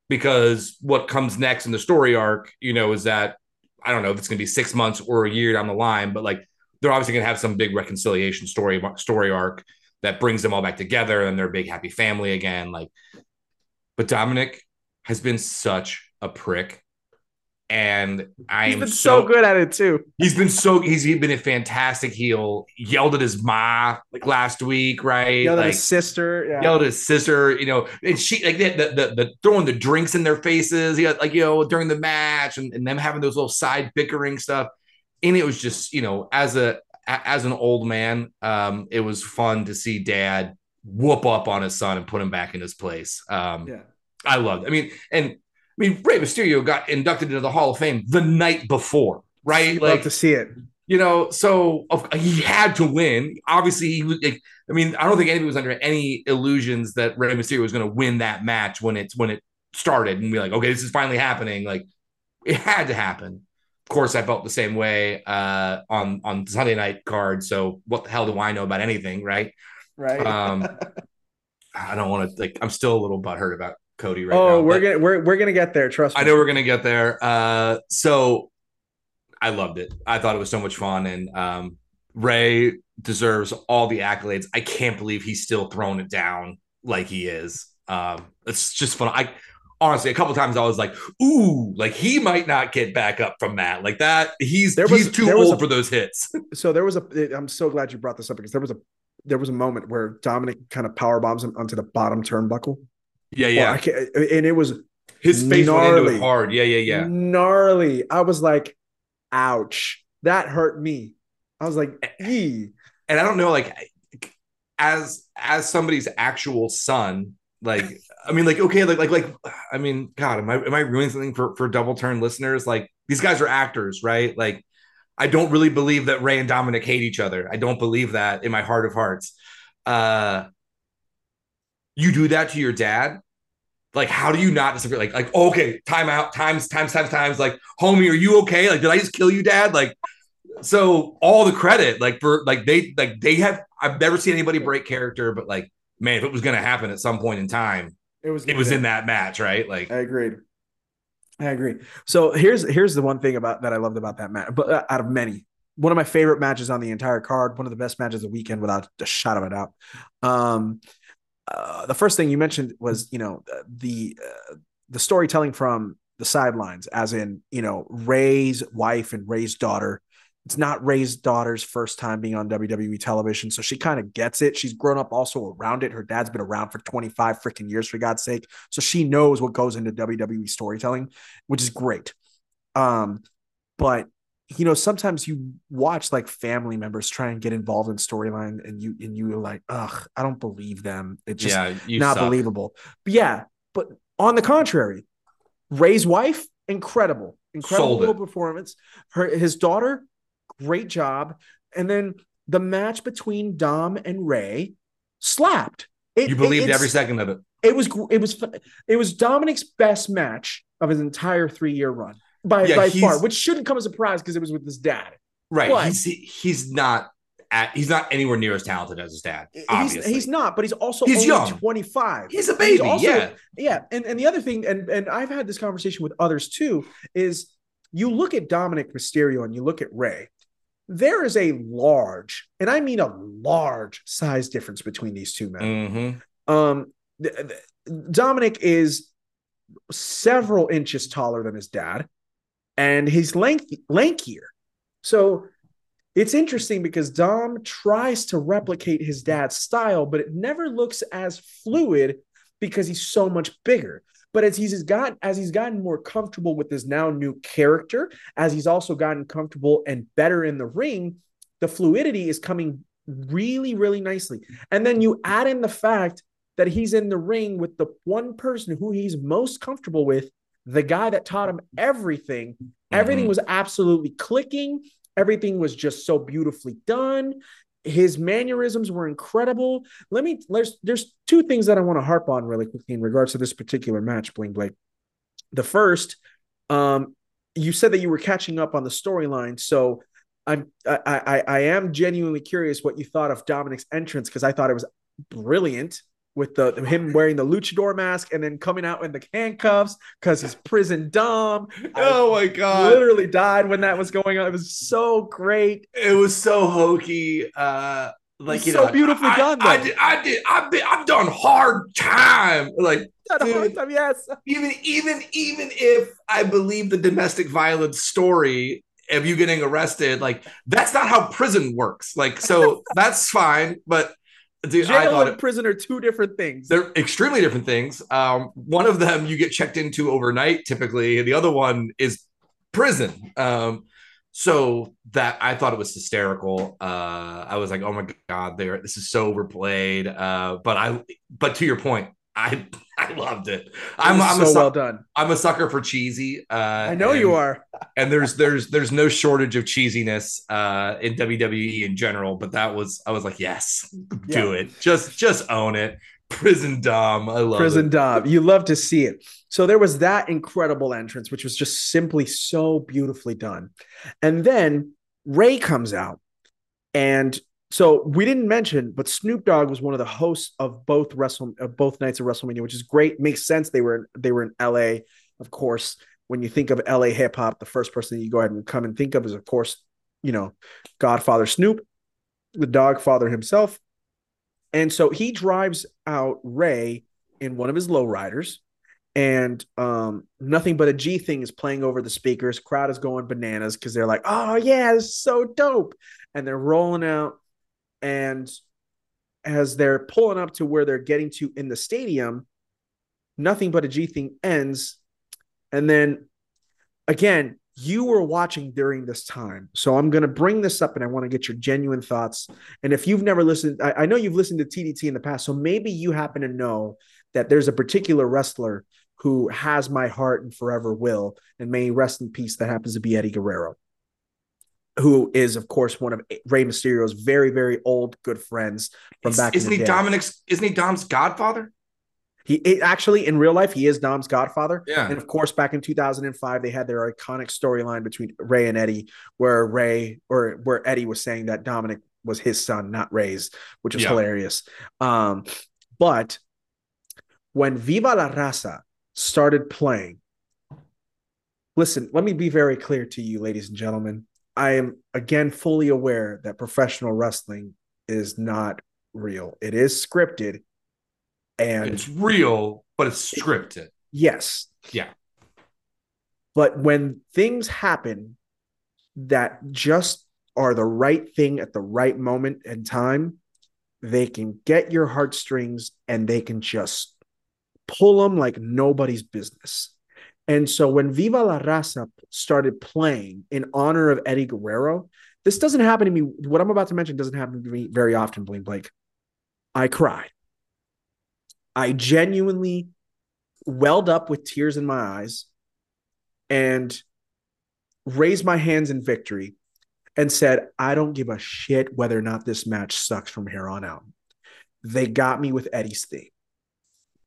because what comes next in the story arc, you know, is that I don't know if it's going to be six months or a year down the line, but like they're obviously going to have some big reconciliation story story arc that brings them all back together and they're a big happy family again. Like, but Dominic has been such a prick, and I
He's
am
been so, good at it too.
He's been so he's, been a fantastic heel. Yelled at his ma like last week, right?
Yelled at his sister. Yeah.
yelled at his sister, you know, and she like the the, the, the throwing the drinks in their faces, yeah, like you know, during the match and, and them having those little side bickering stuff. And it was just, you know, as a as an old man, um, it was fun to see dad whoop up on his son and put him back in his place. Um,
yeah.
I loved. It. I mean, and mean, Rey Mysterio got inducted into the Hall of Fame the night before, right? Like
to see it.
you know, so he had to win. Obviously, he was. Like, I mean, I don't think anybody was under any illusions that Rey Mysterio was going to win that match when it's when it started, and be like, okay, this is finally happening. Like, it had to happen. Of course, I felt the same way uh, on on Sunday night card. So what the hell do I know about anything, right?
Right.
Um, I don't want to like. I'm still a little butthurt about Cody right
oh,
now.
we're gonna we're we're gonna get there. Trust me.
I know we're gonna get there. Uh, so I loved it. I thought it was so much fun, and um, Rey deserves all the accolades. I can't believe he's still throwing it down like he is. Um, it's just fun. I honestly, a couple times I was like, "Ooh, like he might not get back up from that. Like that, he's
There was-
he's too old
a-
for those hits."
So there was a. I'm so glad you brought this up because there was a there was a moment where Dominic kind of power bombs him onto the bottom turnbuckle.
Yeah, yeah.
I can't, and it was
His face went into it hard. Yeah, yeah, yeah.
gnarly. I was like, ouch, that hurt me. I was like, ee.
and I don't know, like as as somebody's actual son, like I mean, like okay, like like like I mean, God, am I am I ruining something for for double turn listeners? Like these guys are actors, right? Like I don't really believe that Rey and Dominic hate each other. I don't believe that in my heart of hearts. Uh you do that to your dad. Like, how do you not disappear? Like, like, oh, okay, time out, times, times, times, times. Like, homie, are you okay? Like, did I just kill you, dad? Like, so all the credit like for like they like they have i've never seen anybody break character but like man if it was going to happen at some point in time
It was.
it was in that match right like
I agreed. I agree. So here's here's the one thing about that I loved about that match, but uh, out of many, one of my favorite matches on the entire card, one of the best matches of the weekend without a shot of a doubt. Um, uh, the first thing you mentioned was you know the uh, the storytelling from the sidelines, as in you know Rey's wife and Rey's daughter. It's not Rey's daughter's first time being on WWE television, so she kind of gets it. She's grown up also around it. Her dad's been around for 25 freaking years, for God's sake. So she knows what goes into WWE storytelling, which is great. Um, but you know, sometimes you watch like family members try and get involved in storyline, and you and you're like, ugh, I don't believe them. It's just
yeah
not
suck.
believable. But yeah, but on the contrary, Rey's wife, incredible, incredible performance. Her his daughter, great job. And then the match between Dom and Rey slapped. It,
you believed
it,
every second of it
it was it was it was Dominic's best match of his entire three year run by
Yeah,
by far, which shouldn't come as a surprise because it was with his dad.
right
But-
he's he's not at, he's not anywhere near as talented as his dad
He's,
obviously
he's not, but he's also
He's
only
young.
25.
He's a baby
also-
yeah
Yeah, and and the other thing, and and I've had this conversation with others too, is you look at Dominic Mysterio and you look at Rey. There is a large, and I mean a large size difference between these two men.
Mhm.
Um, th- th- Dominic is several inches taller than his dad, and he's lengthy, lankier. So it's interesting because Dom tries to replicate his dad's style, but it never looks as fluid because he's so much bigger. But as he's gotten as he's gotten more comfortable with his now new character, as he's also gotten comfortable and better in the ring, the fluidity is coming really, really nicely. And then you add in the fact that he's in the ring with the one person who he's most comfortable with, the guy that taught him everything. Mm-hmm. Everything was absolutely clicking. Everything was just so beautifully done. His mannerisms were incredible. Let me there's there's two things that I want to harp on really quickly in regards to this particular match, Bling Blake. The first, um, you said that you were catching up on the storyline, so I'm I, I I am genuinely curious what you thought of Dominic's entrance because I thought it was brilliant with the him wearing the luchador mask and then coming out in the handcuffs because he's prison Dom.
Oh my god!
Literally died when that was going on. It was so great.
It was so hokey. Uh like you
so
know,
beautifully
I,
done.
I, I, did. I did. I've been. I've done hard time. Like
dude, time, yes.
Even even even if I believe the domestic violence story of you getting arrested, like that's not how prison works. Like so that's fine, but
Dude, Jail I thought and it, prison are two different things.
They're extremely different things. Um, one of them you get checked into overnight typically, and the other one is prison. Um, so that I thought it was hysterical. Uh, I was like, oh my god, there, this is so overplayed. Uh, but I, but to your point, I I loved it. I'm, I'm
so
a,
well done.
I'm a sucker for cheesy. Uh, I
know and, you are.
and there's there's there's no shortage of cheesiness uh, in WWE in general. But that was I was like, yes, yeah. do it. Just just own it. Prison Dom. I love
Prison
it.
Dom. You love to see it. So there was that incredible entrance, which was just simply so beautifully done. And then Rey comes out and so we didn't mention, but Snoop Dogg was one of the hosts of both Wrestle of both nights of WrestleMania, which is great. Makes sense. They were they were in LA, of course. When you think of LA hip hop, the first person you go ahead and come and think of is, of course, you know, Godfather Snoop, the Dog Father himself. And so he drives out Rey in one of his lowriders, and um, nothing but a G thing is playing over the speakers. Crowd is going bananas because they're like, "Oh yeah, this is so dope!" And they're rolling out and as they're pulling up to where they're getting to in the stadium, nothing but a G thing ends. And then again, you were watching during this time. So I'm going to bring this up and I want to get your genuine thoughts. And if you've never listened, I, I, know you've listened to TDT in the past. So maybe you happen to know that there's a particular wrestler who has my heart and forever will, and may rest in peace. That happens to be Eddie Guerrero who is of course one of Rey Mysterio's very very old good friends from
is,
back.
Isn't he day. Dominic's? Isn't he Dom's godfather?
He it, actually in real life he is Dom's godfather.
Yeah,
and of course back in 2005 they had their iconic storyline between Rey and Eddie, where Rey or where Eddie was saying that Dominic was his son, not Rey's, which is yeah. hilarious. Um, but when Viva la Raza started playing, listen, let me be very clear to you, ladies and gentlemen. I am again fully aware that professional wrestling is not real. It is scripted and
it's real, but it's scripted.
Yes.
Yeah.
But when things happen that just are the right thing at the right moment and time, they can get your heartstrings and they can just pull them like nobody's business. And so when Viva la Raza started playing in honor of Eddie Guerrero, this doesn't happen to me. What I'm about to mention doesn't happen to me very often, Bling Blake. I cried. I genuinely welled up with tears in my eyes and raised my hands in victory and said, I don't give a shit whether or not this match sucks from here on out. They got me with Eddie's theme.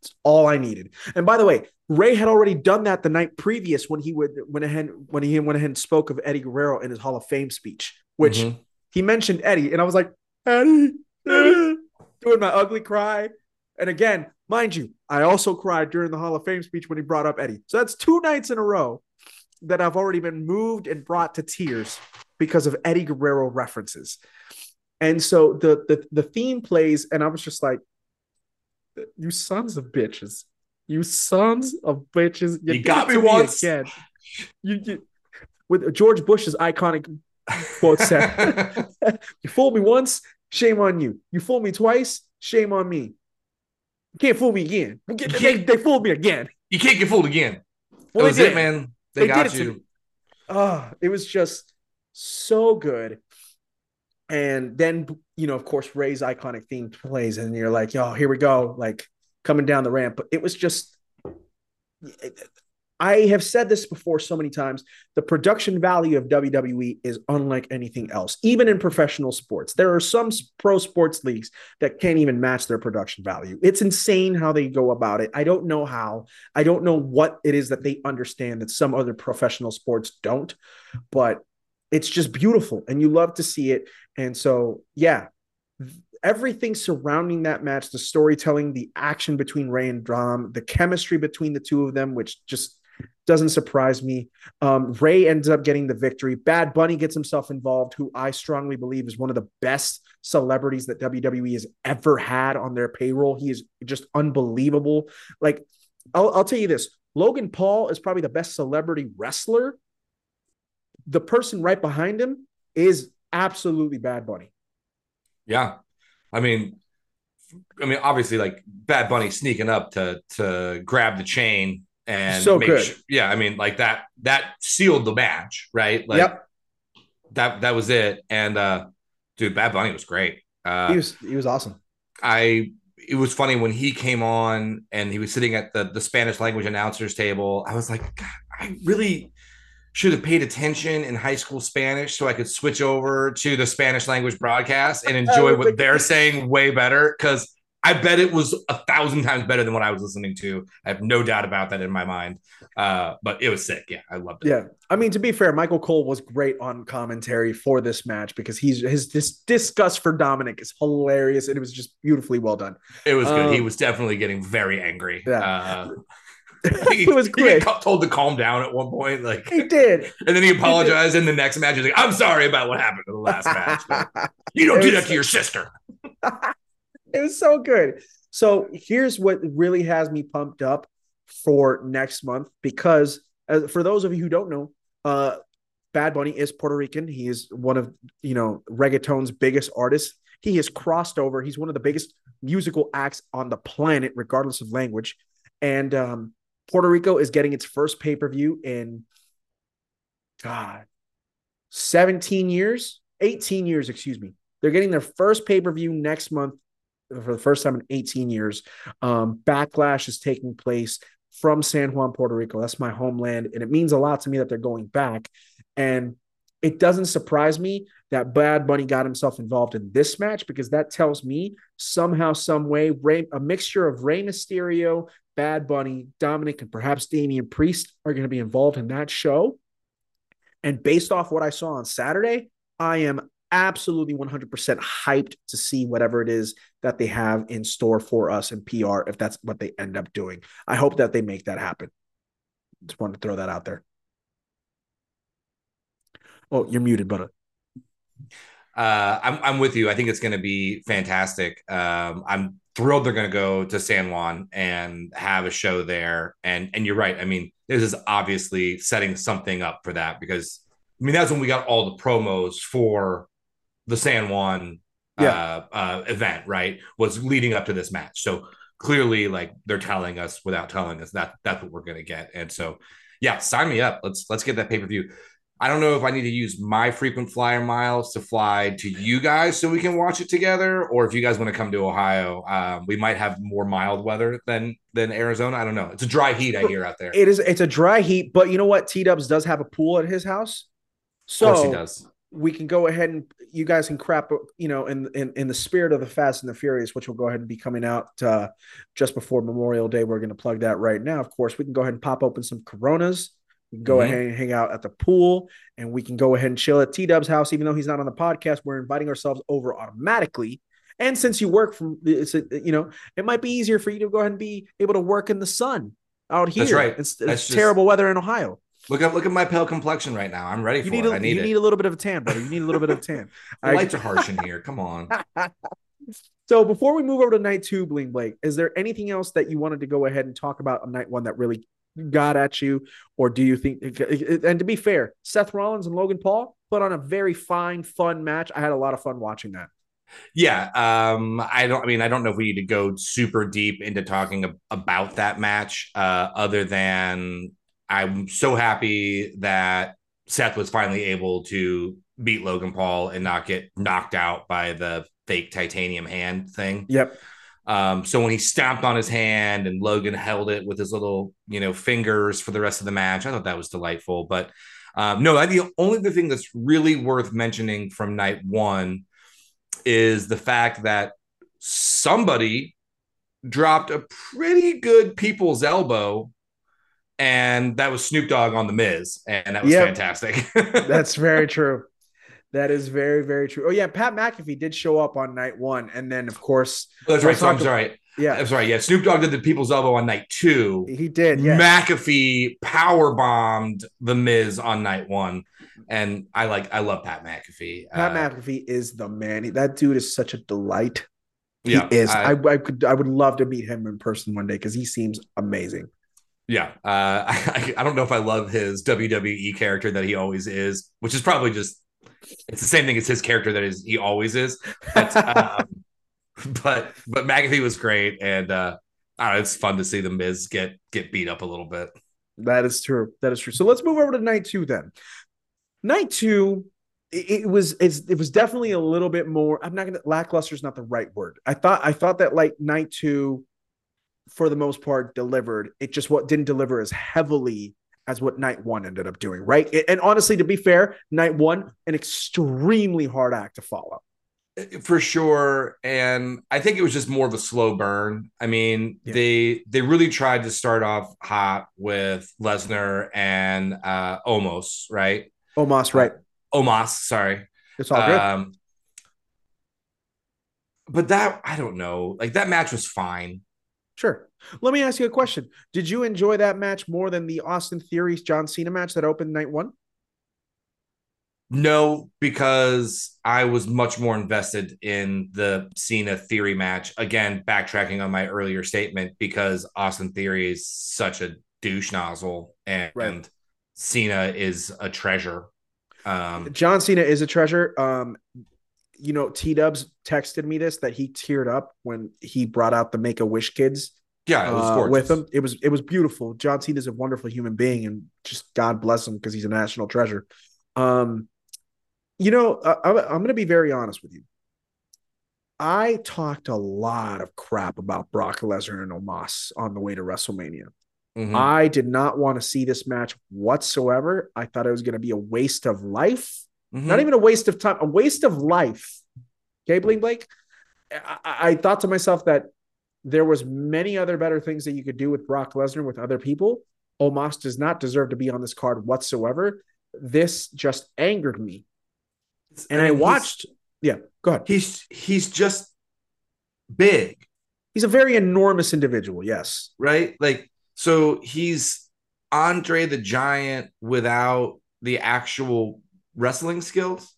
It's all I needed. And by the way, Rey had already done that the night previous when he would went ahead when he went ahead and spoke of Eddie Guerrero in his Hall of Fame speech, which mm-hmm. he mentioned Eddie, and I was like, Eddie, Eddie, doing my ugly cry. And again, mind you, I also cried during the Hall of Fame speech when he brought up Eddie. So that's two nights in a row that I've already been moved and brought to tears because of Eddie Guerrero references. And so the the the theme plays, and I was just like, you sons of bitches. You sons of bitches.
You, you got me once.
Me again. You, you, with George Bush's iconic quote said, You fooled me once, shame on you. You fooled me twice, shame on me. You can't fool me again. They, they, fooled me again.
You can't get fooled again. Well, that was it, man. They, they got you.
Oh, it was just so good. And then, you know, of course, Rey's iconic theme plays, and you're like, yo, here we go, like coming down the ramp. But it was just, I have said this before so many times. The production value of WWE is unlike anything else, even in professional sports. There are some pro sports leagues that can't even match their production value. It's insane how they go about it. I don't know how. I don't know what it is that they understand that some other professional sports don't, but it's just beautiful and you love to see it. And so, yeah, everything surrounding that match, the storytelling, the action between Rey and Dom, the chemistry between the two of them, which just doesn't surprise me. Um, Rey ends up getting the victory. Bad Bunny gets himself involved, who I strongly believe is one of the best celebrities that WWE has ever had on their payroll. He is just unbelievable. Like, I'll, I'll tell you this Logan Paul is probably the best celebrity wrestler. The person right behind him is absolutely Bad Bunny.
Yeah. I mean, I mean, obviously, like Bad Bunny sneaking up to to grab the chain and
so good. Sure,
yeah, I mean, like that that sealed the match, right? Like
yep.
that that was it. And uh dude, Bad Bunny was great. Uh,
he was he was awesome.
I it was funny when he came on and he was sitting at the the Spanish language announcers table. I was like, I really should have paid attention in high school Spanish so I could switch over to the Spanish language broadcast and enjoy what they're saying way better. Because I bet it was a thousand times better than what I was listening to. I have no doubt about that in my mind. Uh, but it was sick. Yeah, I loved it.
Yeah, I mean to be fair, Michael Cole was great on commentary for this match because he's his this disgust for Dominic is hilarious and it was just beautifully well done.
It was good. Um, he was definitely getting very angry.
Yeah.
Uh,
he, it was great.
He told to calm down at one point, like
he did,
and then he apologized he in the next match. He's like, "I'm sorry about what happened in the last match. you don't do that to your sister."
it was so good. So here's what really has me pumped up for next month because uh, for those of you who don't know, uh, Bad Bunny is Puerto Rican. He is one of you know reggaeton's biggest artists. He has crossed over. He's one of the biggest musical acts on the planet, regardless of language. And um, Puerto Rico is getting its first pay per view in God, 17 years, 18 years, excuse me. They're getting their first pay per view next month for the first time in 18 years. Um, Backlash is taking place from San Juan, Puerto Rico. That's my homeland. And it means a lot to me that they're going back. And it doesn't surprise me that Bad Bunny got himself involved in this match because that tells me somehow, some way, a mixture of Rey Mysterio, Bad Bunny, Dominic, and perhaps Damian Priest are going to be involved in that show. And based off what I saw on Saturday, I am absolutely 100% hyped to see whatever it is that they have in store for us in PR if that's what they end up doing. I hope that they make that happen. Just wanted to throw that out there. Oh, you're muted, brother.
Uh, I'm I'm with you. I think it's going to be fantastic. Um, I'm thrilled they're going to go to San Juan and have a show there. And and you're right. I mean, this is obviously setting something up for that because I mean that's when we got all the promos for the San Juan yeah. uh, uh, event, right? Was leading up to this match. So clearly, like they're telling us without telling us that that's what we're gonna get. And so, yeah, sign me up. Let's let's get that pay per view. I don't know if I need to use my frequent flyer miles to fly to you guys so we can watch it together, or if you guys want to come to Ohio, um, we might have more mild weather than than Arizona. I don't know. It's a dry heat I hear out there.
It is. It's a dry heat, but you know what? T Dubs does have a pool at his house, so
of course he does
we can go ahead and you guys can crap you know in in, in the spirit of the fast and the furious which will go ahead and be coming out uh, just before memorial day we're going to plug that right now of course we can go ahead and pop open some coronas we can go mm-hmm. ahead and hang out at the pool and we can go ahead and chill at t-dub's house even though he's not on the podcast we're inviting ourselves over automatically and since you work from it's a, you know it might be easier for you to go ahead and be able to work in the sun out here
that's right
it's, it's terrible just... weather in ohio
Look at look at my pale complexion right now. I'm ready for
you need
it.
A,
I need
you
it.
need a little bit of a tan, brother. You need a little bit of a tan.
the lights are harsh in here. Come on.
so before we move over to night two, Bling Blake, is there anything else that you wanted to go ahead and talk about on night one that really got at you, or do you think? And to be fair, Seth Rollins and Logan Paul put on a very fine, fun match. I had a lot of fun watching that.
Yeah, um, I don't. I mean, I don't know if we need to go super deep into talking about that match, uh, other than I'm so happy that Seth was finally able to beat Logan Paul and not get knocked out by the fake titanium hand thing.
Yep.
Um, so when he stamped on his hand and Logan held it with his little, you know, fingers for the rest of the match, I thought that was delightful. But um, no, I, the only the thing that's really worth mentioning from night one is the fact that somebody dropped a pretty good people's elbow and that was Snoop Dogg on the Miz, and that was yep. fantastic.
That's very true. That is very, very true. Oh yeah, Pat McAfee did show up on night one, and then of course,
oh, that's right. So I'm sorry. Yeah, I'm sorry. Yeah, Snoop Dogg did the People's Elbow on night two.
He did.
Yeah. McAfee power bombed the Miz on night one, and I like. I love Pat McAfee.
Pat uh, McAfee is the man. That dude is such a delight. Yeah, he is. I, I, I could. I would love to meet him in person one day because he seems amazing.
Yeah, uh, I, I don't know if I love his WWE character that he always is, which is probably just it's the same thing as his character that is he always is. But um, but but McAfee was great, and uh, I know, it's fun to see the Miz get get beat up a little bit.
That is true. That is true. So let's move over to night two then. Night two, it, it was it was definitely a little bit more. I'm not gonna lackluster is not the right word. I thought I thought that like night two, for the most part, delivered. It just what didn't deliver as heavily as what night one ended up doing, right? And honestly, to be fair, night one, an extremely hard act to follow.
For sure. And I think it was just more of a slow burn. I mean, yeah. they they really tried to start off hot with Lesnar and uh Omos, right?
Omos, right.
Uh, Omos, sorry.
It's all good. Um,
but that I don't know. Like that match was fine.
Sure. Let me ask you a question. Did you enjoy that match more than the Austin Theory's John Cena match that opened night one?
No, because I was much more invested in the Cena Theory match. Again, backtracking on my earlier statement, because Austin Theory is such a douche nozzle and, right. Cena is a treasure.
Um, John Cena is a treasure. Um, you know, T Dubs texted me this that he teared up when he brought out the Make a Wish kids
yeah,
uh, with him. It was it was beautiful. John Cena is a wonderful human being, and just God bless him because he's a national treasure. Um, you know, I, I'm going to be very honest with you. I talked a lot of crap about Brock Lesnar and Omos on the way to WrestleMania. Mm-hmm. I did not want to see this match whatsoever. I thought it was going to be a waste of life. Mm-hmm. Not even a waste of time, a waste of life. Okay, Bling Blake. I, I thought to myself that there was many other better things that you could do with Brock Lesnar with other people. Omos does not deserve to be on this card whatsoever. This just angered me. And I, I watched. Yeah, go ahead.
He's he's just big.
He's a very enormous individual. Yes.
Right. Like so, he's Andre the Giant without the actual wrestling skills.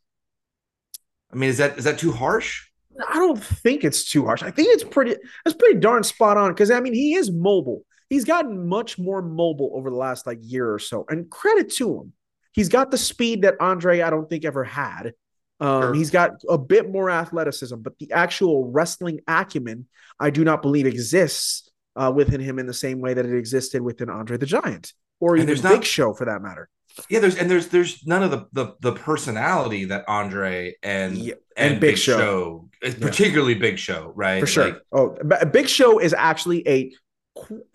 I mean, is that is that too harsh?
I don't think it's too harsh. I think it's pretty it's pretty darn spot on because I mean he is mobile. He's gotten much more mobile over the last like year or so. And credit to him. He's got the speed that Andre I don't think ever had. Um, sure. He's got a bit more athleticism, but the actual wrestling acumen, I do not believe exists uh, within him in the same way that it existed within Andre the Giant or even Big not, Show for that matter.
Yeah there's and there's there's none of the the, the personality that andre and yeah, and, and big, big show, show particularly yeah. big show right?
For sure. Like, oh big show is actually a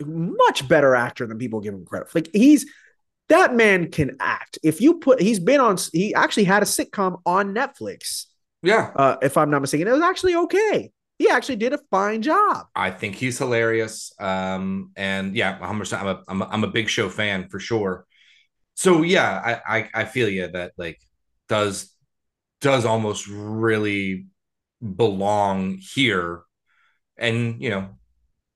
much better actor than people give him credit for. like he's that man can act. If you put he's been on he actually had a sitcom on netflix.
Yeah.
Uh, if i'm not mistaken it was actually okay he actually did a fine job.
I think he's hilarious. Um, and yeah, I'm a, I'm a, I'm a, big show fan for sure so yeah, I, I I feel you that like does does Omos really belong here, and you know,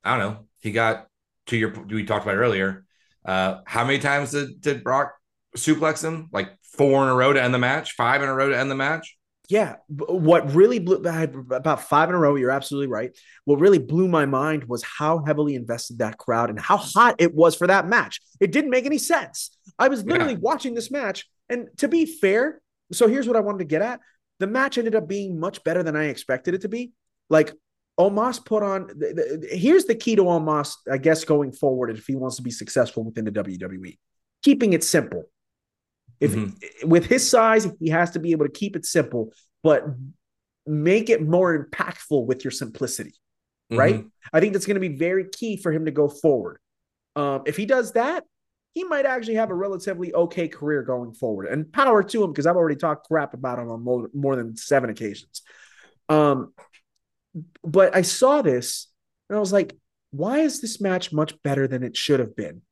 I don't know. He got to your we talked about earlier. Uh, how many times did, did Brock suplex him? Like four in a row to end the match, five in a row to end the match.
Yeah, what really blew I had about five in a row. You're absolutely right. What really blew my mind was how heavily invested that crowd and how hot it was for that match. It didn't make any sense. I was literally yeah. watching this match, and to be fair, so here's what I wanted to get at: the match ended up being much better than I expected it to be. Like Omos put on. The, the, here's the key to Omos, I guess, going forward if he wants to be successful within the WWE: keeping it simple If mm-hmm. with his size, he has to be able to keep it simple, but make it more impactful with your simplicity. Right? Mm-hmm. I think that's going to be very key for him to go forward. Um, if he does that, he might actually have a relatively okay career going forward. And power to him because I've already talked crap about him on more, more than seven occasions. Um, but I saw this and I was like, why is this match much better than it should have been?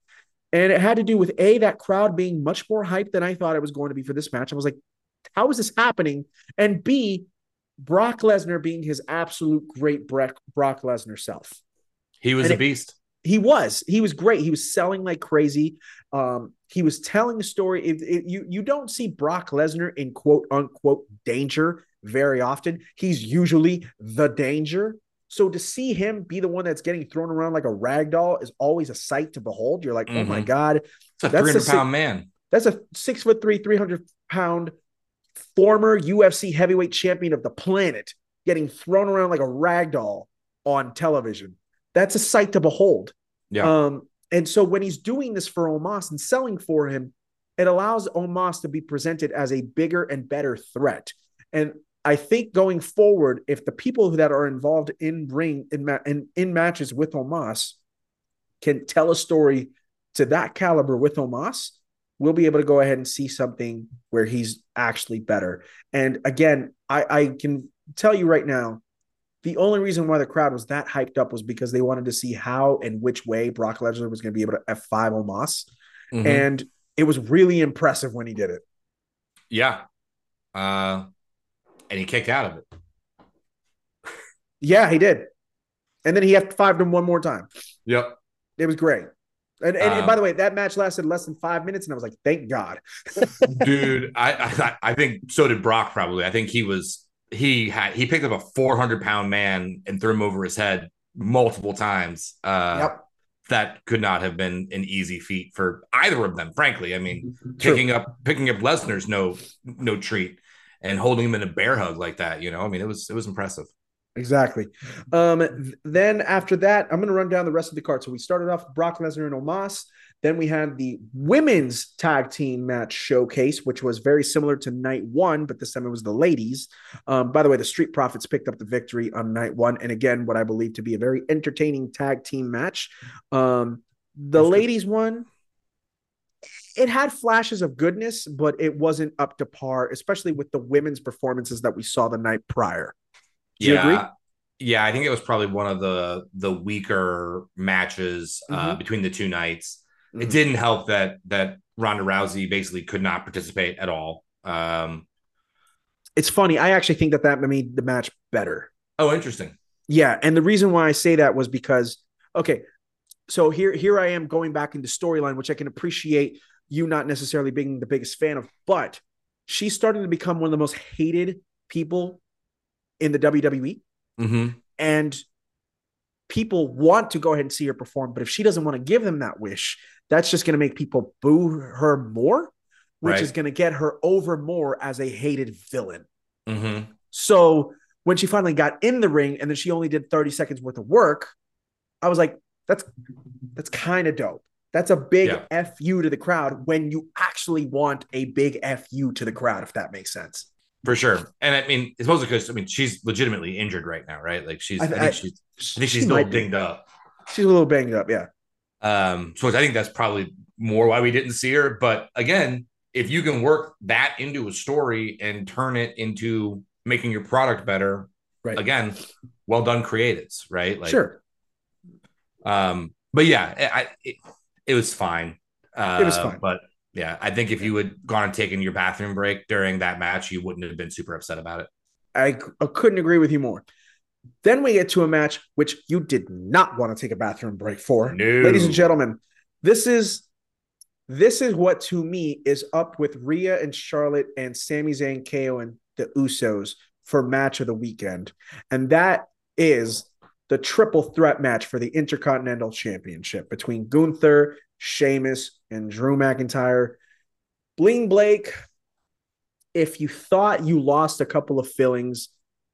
And it had to do with A, that crowd being much more hyped than I thought it was going to be for this match. I was like, how is this happening? And B, Brock Lesnar being his absolute great Brock, Brock Lesnar self.
He was and a it, beast.
He was. He was great. He was selling like crazy. Um, he was telling a story. If, if you you don't see Brock Lesnar in quote unquote danger very often. He's usually the danger. So to see him be the one that's getting thrown around like a rag doll is always a sight to behold. You're like, mm-hmm. oh my mm-hmm. god,
it's a that's 300 a pound man.
That's a six foot three, 300 pound former UFC heavyweight champion of the planet getting thrown around like a rag doll on television. That's a sight to behold.
Yeah.
Um, and so when he's doing this for Omos and selling for him, it allows Omos to be presented as a bigger and better threat. And I think going forward, if the people that are involved in ring in, ma- in, in matches with Omos can tell a story to that caliber with Omos, we'll be able to go ahead and see something where he's actually better. And again, I, I can tell you right now, the only reason why the crowd was that hyped up was because they wanted to see how and which way Brock Lesnar was going to be able to F5 Omos. Mm-hmm. And it was really impressive when he did it.
Yeah. Uh, and he kicked out of it.
Yeah, he did. And then he five him one more time.
Yep.
It was great. And, and, um, and, by the way, that match lasted less than five minutes, and I was like, "Thank God."
dude, I, I I think so did Brock. Probably, I think he was he had he picked up a four hundred pound man and threw him over his head multiple times. Uh, yep. That could not have been an easy feat for either of them. Frankly, I mean, True. picking up picking up Lesnar's no no treat and holding him in a bear hug like that. You know, I mean, it was it was impressive.
Exactly. Um, then after that, I'm going to run down the rest of the card. So we started off Brock Lesnar and Omos. Then we had the women's tag team match showcase, which was very similar to night one, but this time it was the ladies. Um, by the way, the Street Profits picked up the victory on night one. And again, what I believe to be a very entertaining tag team match. Um, the ladies one, it had flashes of goodness, but it wasn't up to par, especially with the women's performances that we saw the night prior.
Do yeah. Yeah, I think it was probably one of the the weaker matches uh, mm-hmm. between the two nights. Mm-hmm. It didn't help that that Ronda Rousey basically could not participate at all. Um,
it's funny. I actually think that that made the match better.
Oh, interesting.
Yeah, and the reason why I say that was because okay, so here here I am going back into storyline, which I can appreciate you not necessarily being the biggest fan of, but she's starting to become one of the most hated people in the WWE.
Mm-hmm.
And people want to go ahead and see her perform, but if she doesn't want to give them that wish, that's just going to make people boo her more, which right. is going to get her over more as a hated villain.
Mm-hmm.
So when she finally got in the ring and then she only did 30 seconds worth of work, I was like, that's that's kind of dope. That's a big yeah. fu to the crowd when you actually want a big fu to the crowd, if that makes sense.
For sure, and I mean, it's mostly because I mean she's legitimately injured right now, right? Like she's, I, I think I, she's, I think she's still dinged be. up.
She's a little banged up, yeah.
Um, so I think that's probably more why we didn't see her. But again, if you can work that into a story and turn it into making your product better,
right?
Again, well done, creatives, right?
Like, sure.
Um, but yeah, I, it, it was fine. Uh,
it was fine.
But yeah, I think if you had gone and taken your bathroom break during that match, you wouldn't have been super upset about it.
I, I couldn't agree with you more. Then we get to a match which you did not want to take a bathroom break for.
No.
Ladies and gentlemen, this is this is what to me is up with Rhea and Charlotte and Sami Zayn, KO, and the Usos for match of the weekend. And that is the triple threat match for the Intercontinental Championship between Gunther, Sheamus, and Drew McIntyre. Bling Blake, if you thought you lost a couple of fillings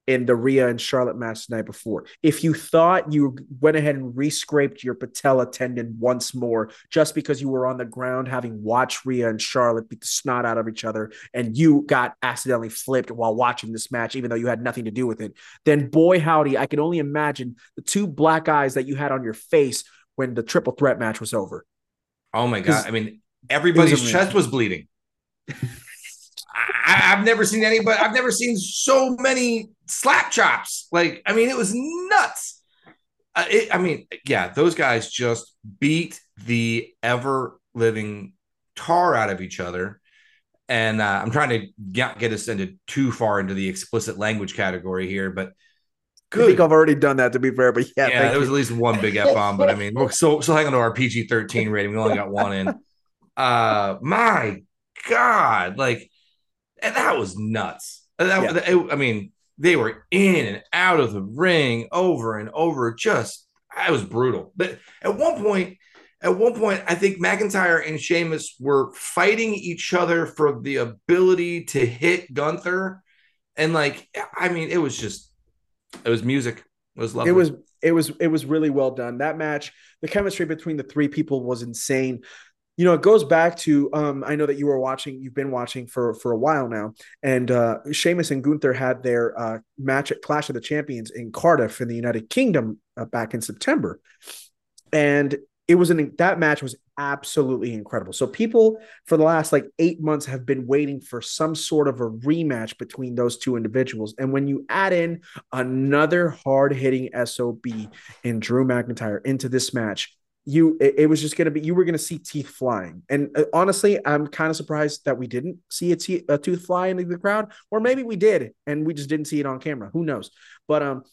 in the Rhea and Charlotte match the night before. If you thought you went ahead and rescraped your patella tendon once more just because you were on the ground having watched Rhea and Charlotte beat the snot out of each other and you got accidentally flipped while watching this match, even though you had nothing to do with it, then boy, howdy, I can only imagine the two black eyes that you had on your face when the triple threat match was over.
Oh my God. I mean, everybody's chest was bleeding. I, have never seen anybody. I've never seen so many slap chops. Like, I mean, it was nuts. Uh, it, I mean, yeah, those guys just beat the ever living tar out of each other. And uh, I'm trying to get, get us into too far into the explicit language category here, but
Good. I think I've already done that to be fair, but yeah,
yeah, there was at least one big F bomb, but I mean, we're still still hanging to our PG thirteen rating. We only got one in. Uh, my God, like and that was nuts. That, yeah. I mean, they were in and out of the ring over and over. Just, it was brutal. But at one point, at one point, I think McIntyre and Sheamus were fighting each other for the ability to hit Gunther. And like, I mean, it was just, it was music. It was lovely.
It was, it was, it was really well done. That match, the chemistry between the three people was insane you know, it goes back to um, I know that you were watching, you've been watching for for a while now, and uh, Sheamus and Gunther had their uh, match at Clash of the Champions in Cardiff in the United Kingdom uh, back in September, and it was an that match was absolutely incredible. So people for the last like eight months have been waiting for some sort of a rematch between those two individuals, and when you add in another hard hitting sob in Drew McIntyre into this match you it, it was just going to be you were going to see teeth flying. And uh, honestly i'm kind of surprised that we didn't see a, te- a tooth fly into the crowd or maybe we did and we just didn't see it on camera. Who knows? But um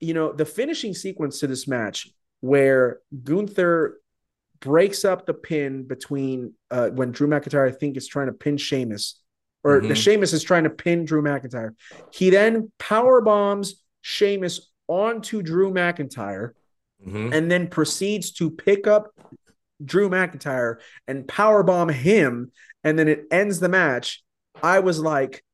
you know the finishing sequence to this match where gunther breaks up the pin between uh, when drew mcintyre i think is trying to pin Sheamus, or mm-hmm. the Sheamus is trying to pin drew mcintyre. He then power bombs Sheamus onto drew mcintyre mm-hmm. and then proceeds to pick up Drew McIntyre and powerbomb him, and then it ends the match. I was like,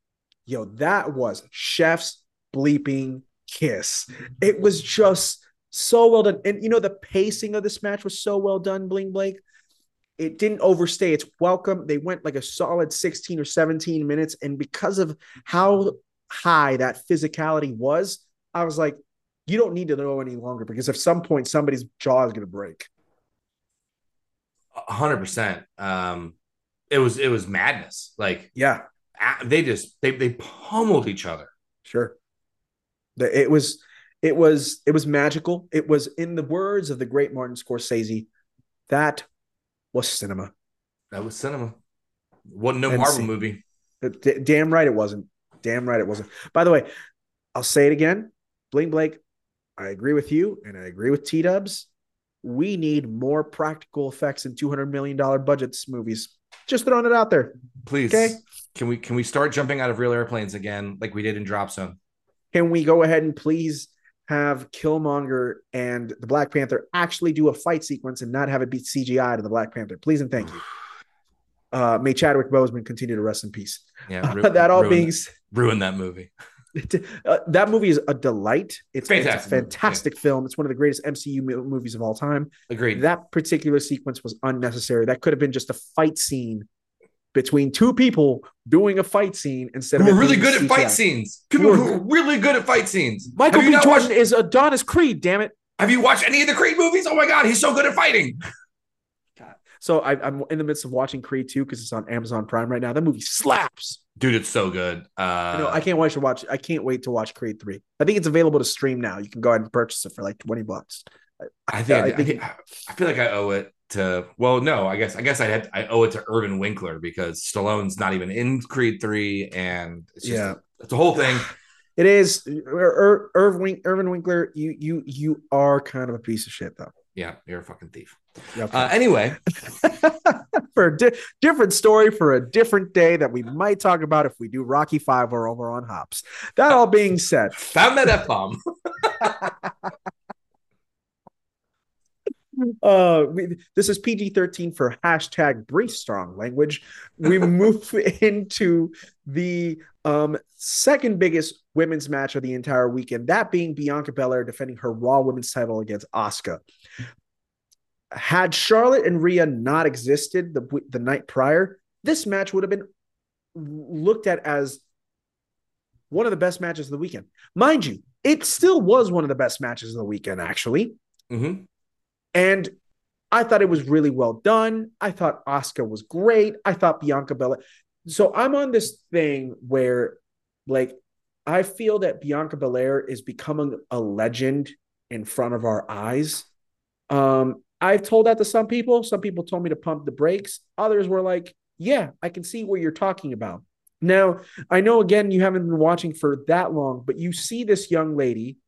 yo, that was chef's bleeping kiss. It was just so well done. And you know, the pacing of this match was so well done, Bling Blake. It didn't overstay its welcome. They went like a solid 16 or 17 minutes. And because of how high that physicality was, I was like, you don't need to know any longer because at some point somebody's jaw is going to break.
hundred um, percent. It was it was madness. Like
yeah,
they just they they pummeled each other.
Sure. It was it was it was magical. It was in the words of the great Martin Scorsese. That was cinema.
That was cinema. Wasn't no and Marvel see, movie.
D- damn right it wasn't. Damn right it wasn't. By the way, I'll say it again. Bling Blake, I agree with you, and I agree with T Dubs. We need more practical effects in two hundred million dollar budgets movies. Just throwing it out there.
Please. Okay. Can we can we start jumping out of real airplanes again, like we did in Drop Zone?
Can we go ahead and please have Killmonger and the Black Panther actually do a fight sequence and not have it be CGI to the Black Panther? Please and thank you. Uh, may Chadwick Boseman continue to rest in peace. Yeah, ru- that all being
ruin that movie.
uh, that movie is a delight. It's, fantastic it's a fantastic yeah. film. It's one of the greatest MCU movies of all time.
Agreed.
That particular sequence was unnecessary. That could have been just a fight scene between two people doing a fight scene instead
who of really good at fight scenes. People who are really good at fight scenes.
Michael B. Jordan watched... is Adonis Creed. Damn it!
Have you watched any of the Creed movies? Oh my god, he's so good at fighting.
So I, am in the midst of watching Creed 2 because it's on Amazon Prime right now. That movie slaps.
Dude, it's so good. Uh,
you know, I can't wait to watch. I can't wait to watch Creed 3. I think it's available to stream now. You can go ahead and purchase it for like 20 bucks.
I, think, I, think, I, I feel like I owe it to. Well, no, I guess I guess I had I owe it to Irvin Winkler because Stallone's not even in Creed 3, and it's just, yeah, it's a whole thing.
It is Ir- Irvin Irvin Winkler. You you you are kind of a piece of shit though.
Yeah, you're a fucking thief. Okay. Uh, anyway,
for a di- different story for a different day that we might talk about if we do Rocky Five or over on Hops. That all being said,
found that f bomb.
uh, we, this is PG 13 for hashtag brief strong language. We move into the um, second biggest women's match of the entire weekend, that being Bianca Belair defending her Raw Women's title against Asuka. Had Charlotte and Rhea not existed the, the night prior, this match would have been looked at as one of the best matches of the weekend. Mind you, it still was one of the best matches of the weekend, actually.
Mm-hmm.
And I thought it was really well done. I thought Asuka was great. I thought Bianca Belair. So I'm on this thing where, like, I feel that Bianca Belair is becoming a legend in front of our eyes. Um, I've told that to some people. Some people told me to pump the brakes. Others were like, yeah, I can see what you're talking about. Now, I know again you haven't been watching for that long, but you see this young lady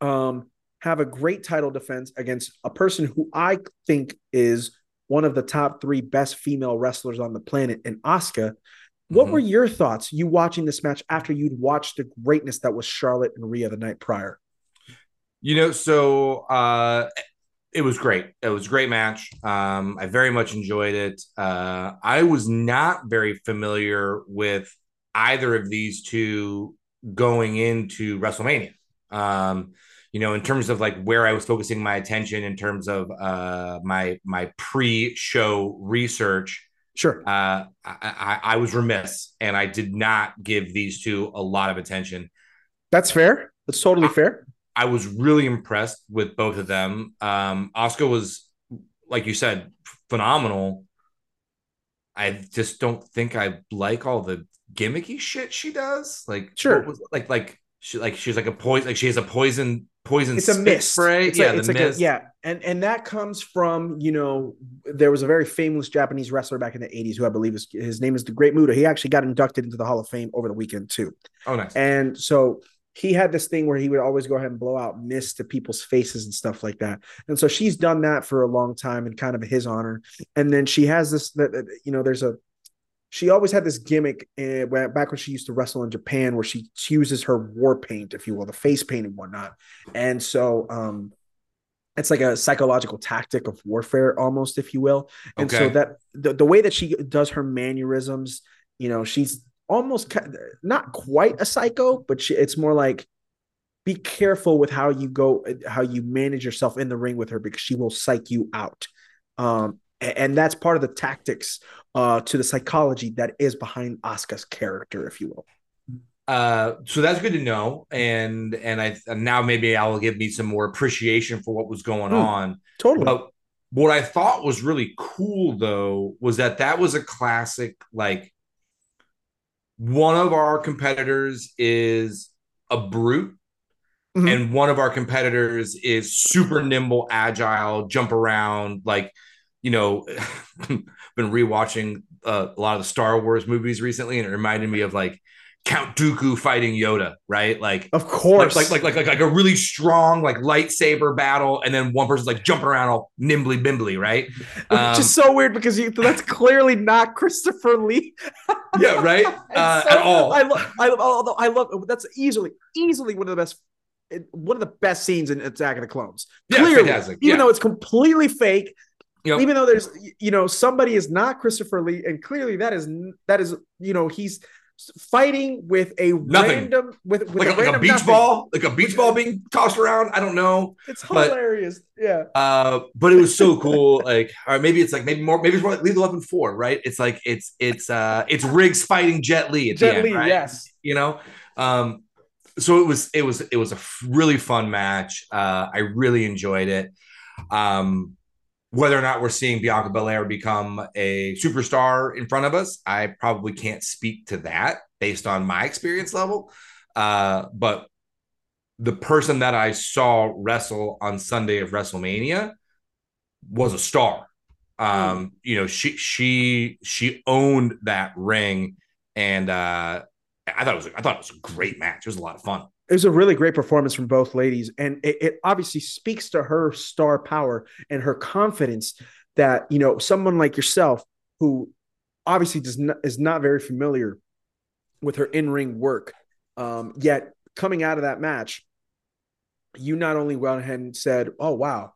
um have a great title defense against a person who I think is one of the top 3 best female wrestlers on the planet in Asuka. What mm-hmm. were your thoughts you watching this match after you'd watched the greatness that was Charlotte and Rhea the night prior?
You know, so uh it was great. It was a great match. Um, I very much enjoyed it. Uh, I was not very familiar with either of these two going into WrestleMania. Um, you know, in terms of like where I was focusing my attention in terms of uh, my my pre-show research.
Sure.
Uh, I, I, I was remiss, and I did not give these two a lot of attention.
That's fair. That's totally I, fair.
I was really impressed with both of them. Um, Asuka was, like you said, phenomenal. I just don't think I like all the gimmicky shit she does. Like,
sure,
was, like, like she, like she's like a poison, like she has a poison, poison.
It's a mist
spray.
It's
yeah,
a, it's like a, yeah, and and that comes from you know there was a very famous Japanese wrestler back in the '80s who I believe is his name is the Great Muta. He actually got inducted into the Hall of Fame over the weekend too.
Oh, nice.
And so he had this thing where he would always go ahead and blow out mist to people's faces and stuff like that. And so she's done that for a long time in kind of his honor. And then she has this that you know, there's a she always had this gimmick uh, back when she used to wrestle in Japan where she, she uses her war paint, if you will, the face paint and whatnot. And so um it's like a psychological tactic of warfare almost, if you will. And okay. so that the, the way that she does her mannerisms, you know, she's almost not quite a psycho, but she, it's more like be careful with how you go, how you manage yourself in the ring with her because she will psych you out. Um, and that's part of the tactics uh, to the psychology that is behind Asuka's character, if you will.
Uh, so that's good to know, and and I and now maybe I will give me some more appreciation for what was going mm, on.
Totally.
But what I thought was really cool though was that that was a classic like one of our competitors is a brute mm-hmm. and one of our competitors is super nimble agile jump around like you know been rewatching uh, a lot of the star wars movies recently and it reminded me of like Count Dooku fighting Yoda, right? Like,
of course,
like like like like, like a really strong like lightsaber battle, and then one person's like jumping around all nimbly bimbly, right?
Um, Which is um, so weird because you, that's clearly not Christopher Lee.
yeah, right. Uh, so, at all.
I love. I love. Although I love. That's easily easily one of the best. One of the best scenes in Attack of the Clones.
Yeah, clearly,
even
yeah.
though it's completely fake, Yep. Even though there's, you know, somebody is not Christopher Lee, and clearly that is that is, you know, he's fighting with a nothing. random with, with
like a,
a,
like a beach
nothing.
ball, like a beach ball being tossed around. I don't know.
It's hilarious. But, yeah.
Uh, but it was so cool. like, or maybe it's like maybe more, maybe it's more like Lethal Weapon Four, right? It's like it's it's uh it's Riggs fighting Jet Li at Jet the end, Li, right?
yes.
You know, um, so it was it was it was a really fun match. Uh, I really enjoyed it. Um, whether or not we're seeing Bianca Belair become a superstar in front of us, I probably can't speak to that based on my experience level. Uh, but the person that I saw wrestle on Sunday of WrestleMania was a star. Um, you know, she she she owned that ring, and uh, I thought it was I thought it was a great match. It was a lot of fun
it was a really great performance from both ladies. And it, it, obviously speaks to her star power and her confidence that you know someone like yourself who obviously does not is not very familiar with her in-ring work um, yet coming out of that match you not only went ahead and said oh wow.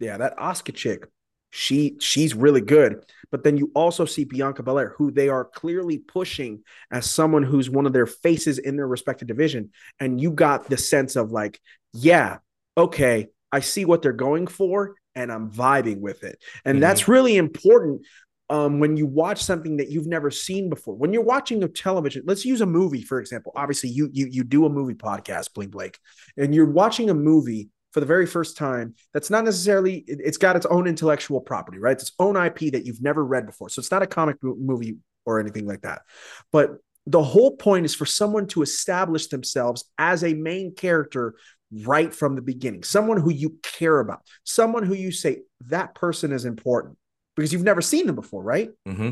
Yeah, that Asuka chick, she she's really good. But then you also see Bianca Belair, who they are clearly pushing as someone who's one of their faces in their respective division. And you got the sense of like, yeah, okay, I see what they're going for, and I'm vibing with it. And mm-hmm. that's really important um, when you watch something that you've never seen before. When you're watching a television, let's use a movie for example. Obviously, you you you do a movie podcast, Bling Blake, and you're watching a movie for the very first time that's not necessarily it's got its own intellectual property right? It's its own ip that you've never read before. So it's not a comic movie or anything like that. But the whole point is for someone to establish themselves as a main character right from the beginning. Someone who you care about. Someone who you say that person is important. Because you've never seen them before right?
Mm-hmm.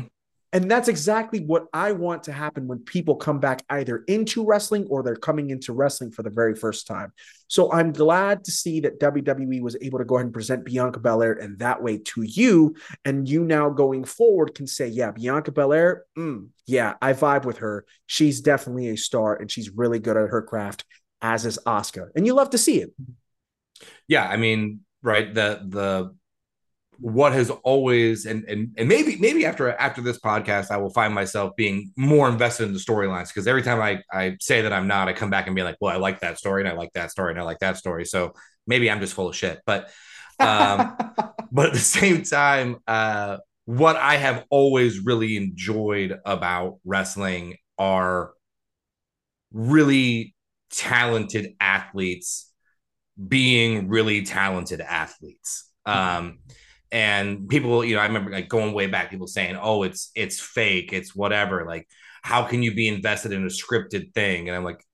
And that's exactly what I want to happen when people come back either into wrestling or they're coming into wrestling for the very first time. So I'm glad to see that WWE was able to go ahead and present Bianca Belair in that way to you. And you now going forward can say, yeah, Bianca Belair, mm, yeah, I vibe with her. She's definitely a star and she's really good at her craft, as is Asuka. And you love to see it.
Yeah. I mean, right. The, the, what has always and and and maybe maybe after after this podcast I will find myself being more invested in the storylines. Because every time I I say that I'm not I come back and be like well I like that story and I like that story and I like that story. So maybe I'm just full of shit. But um but at the same time uh what I have always really enjoyed about wrestling are really talented athletes being really talented athletes. Um and people you know i remember like going way back people saying oh it's it's fake it's whatever like how can you be invested in a scripted thing? And i'm like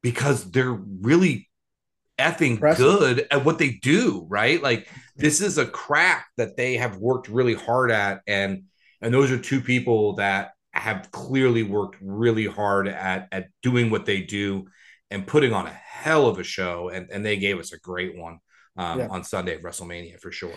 because they're really effing Impressive. good at what they do right? Like this is a craft that they have worked really hard at and and those are two people that have clearly worked really hard at at doing what they do and putting on a hell of a show and and they gave us a great one um, yeah. on Sunday at WrestleMania for sure.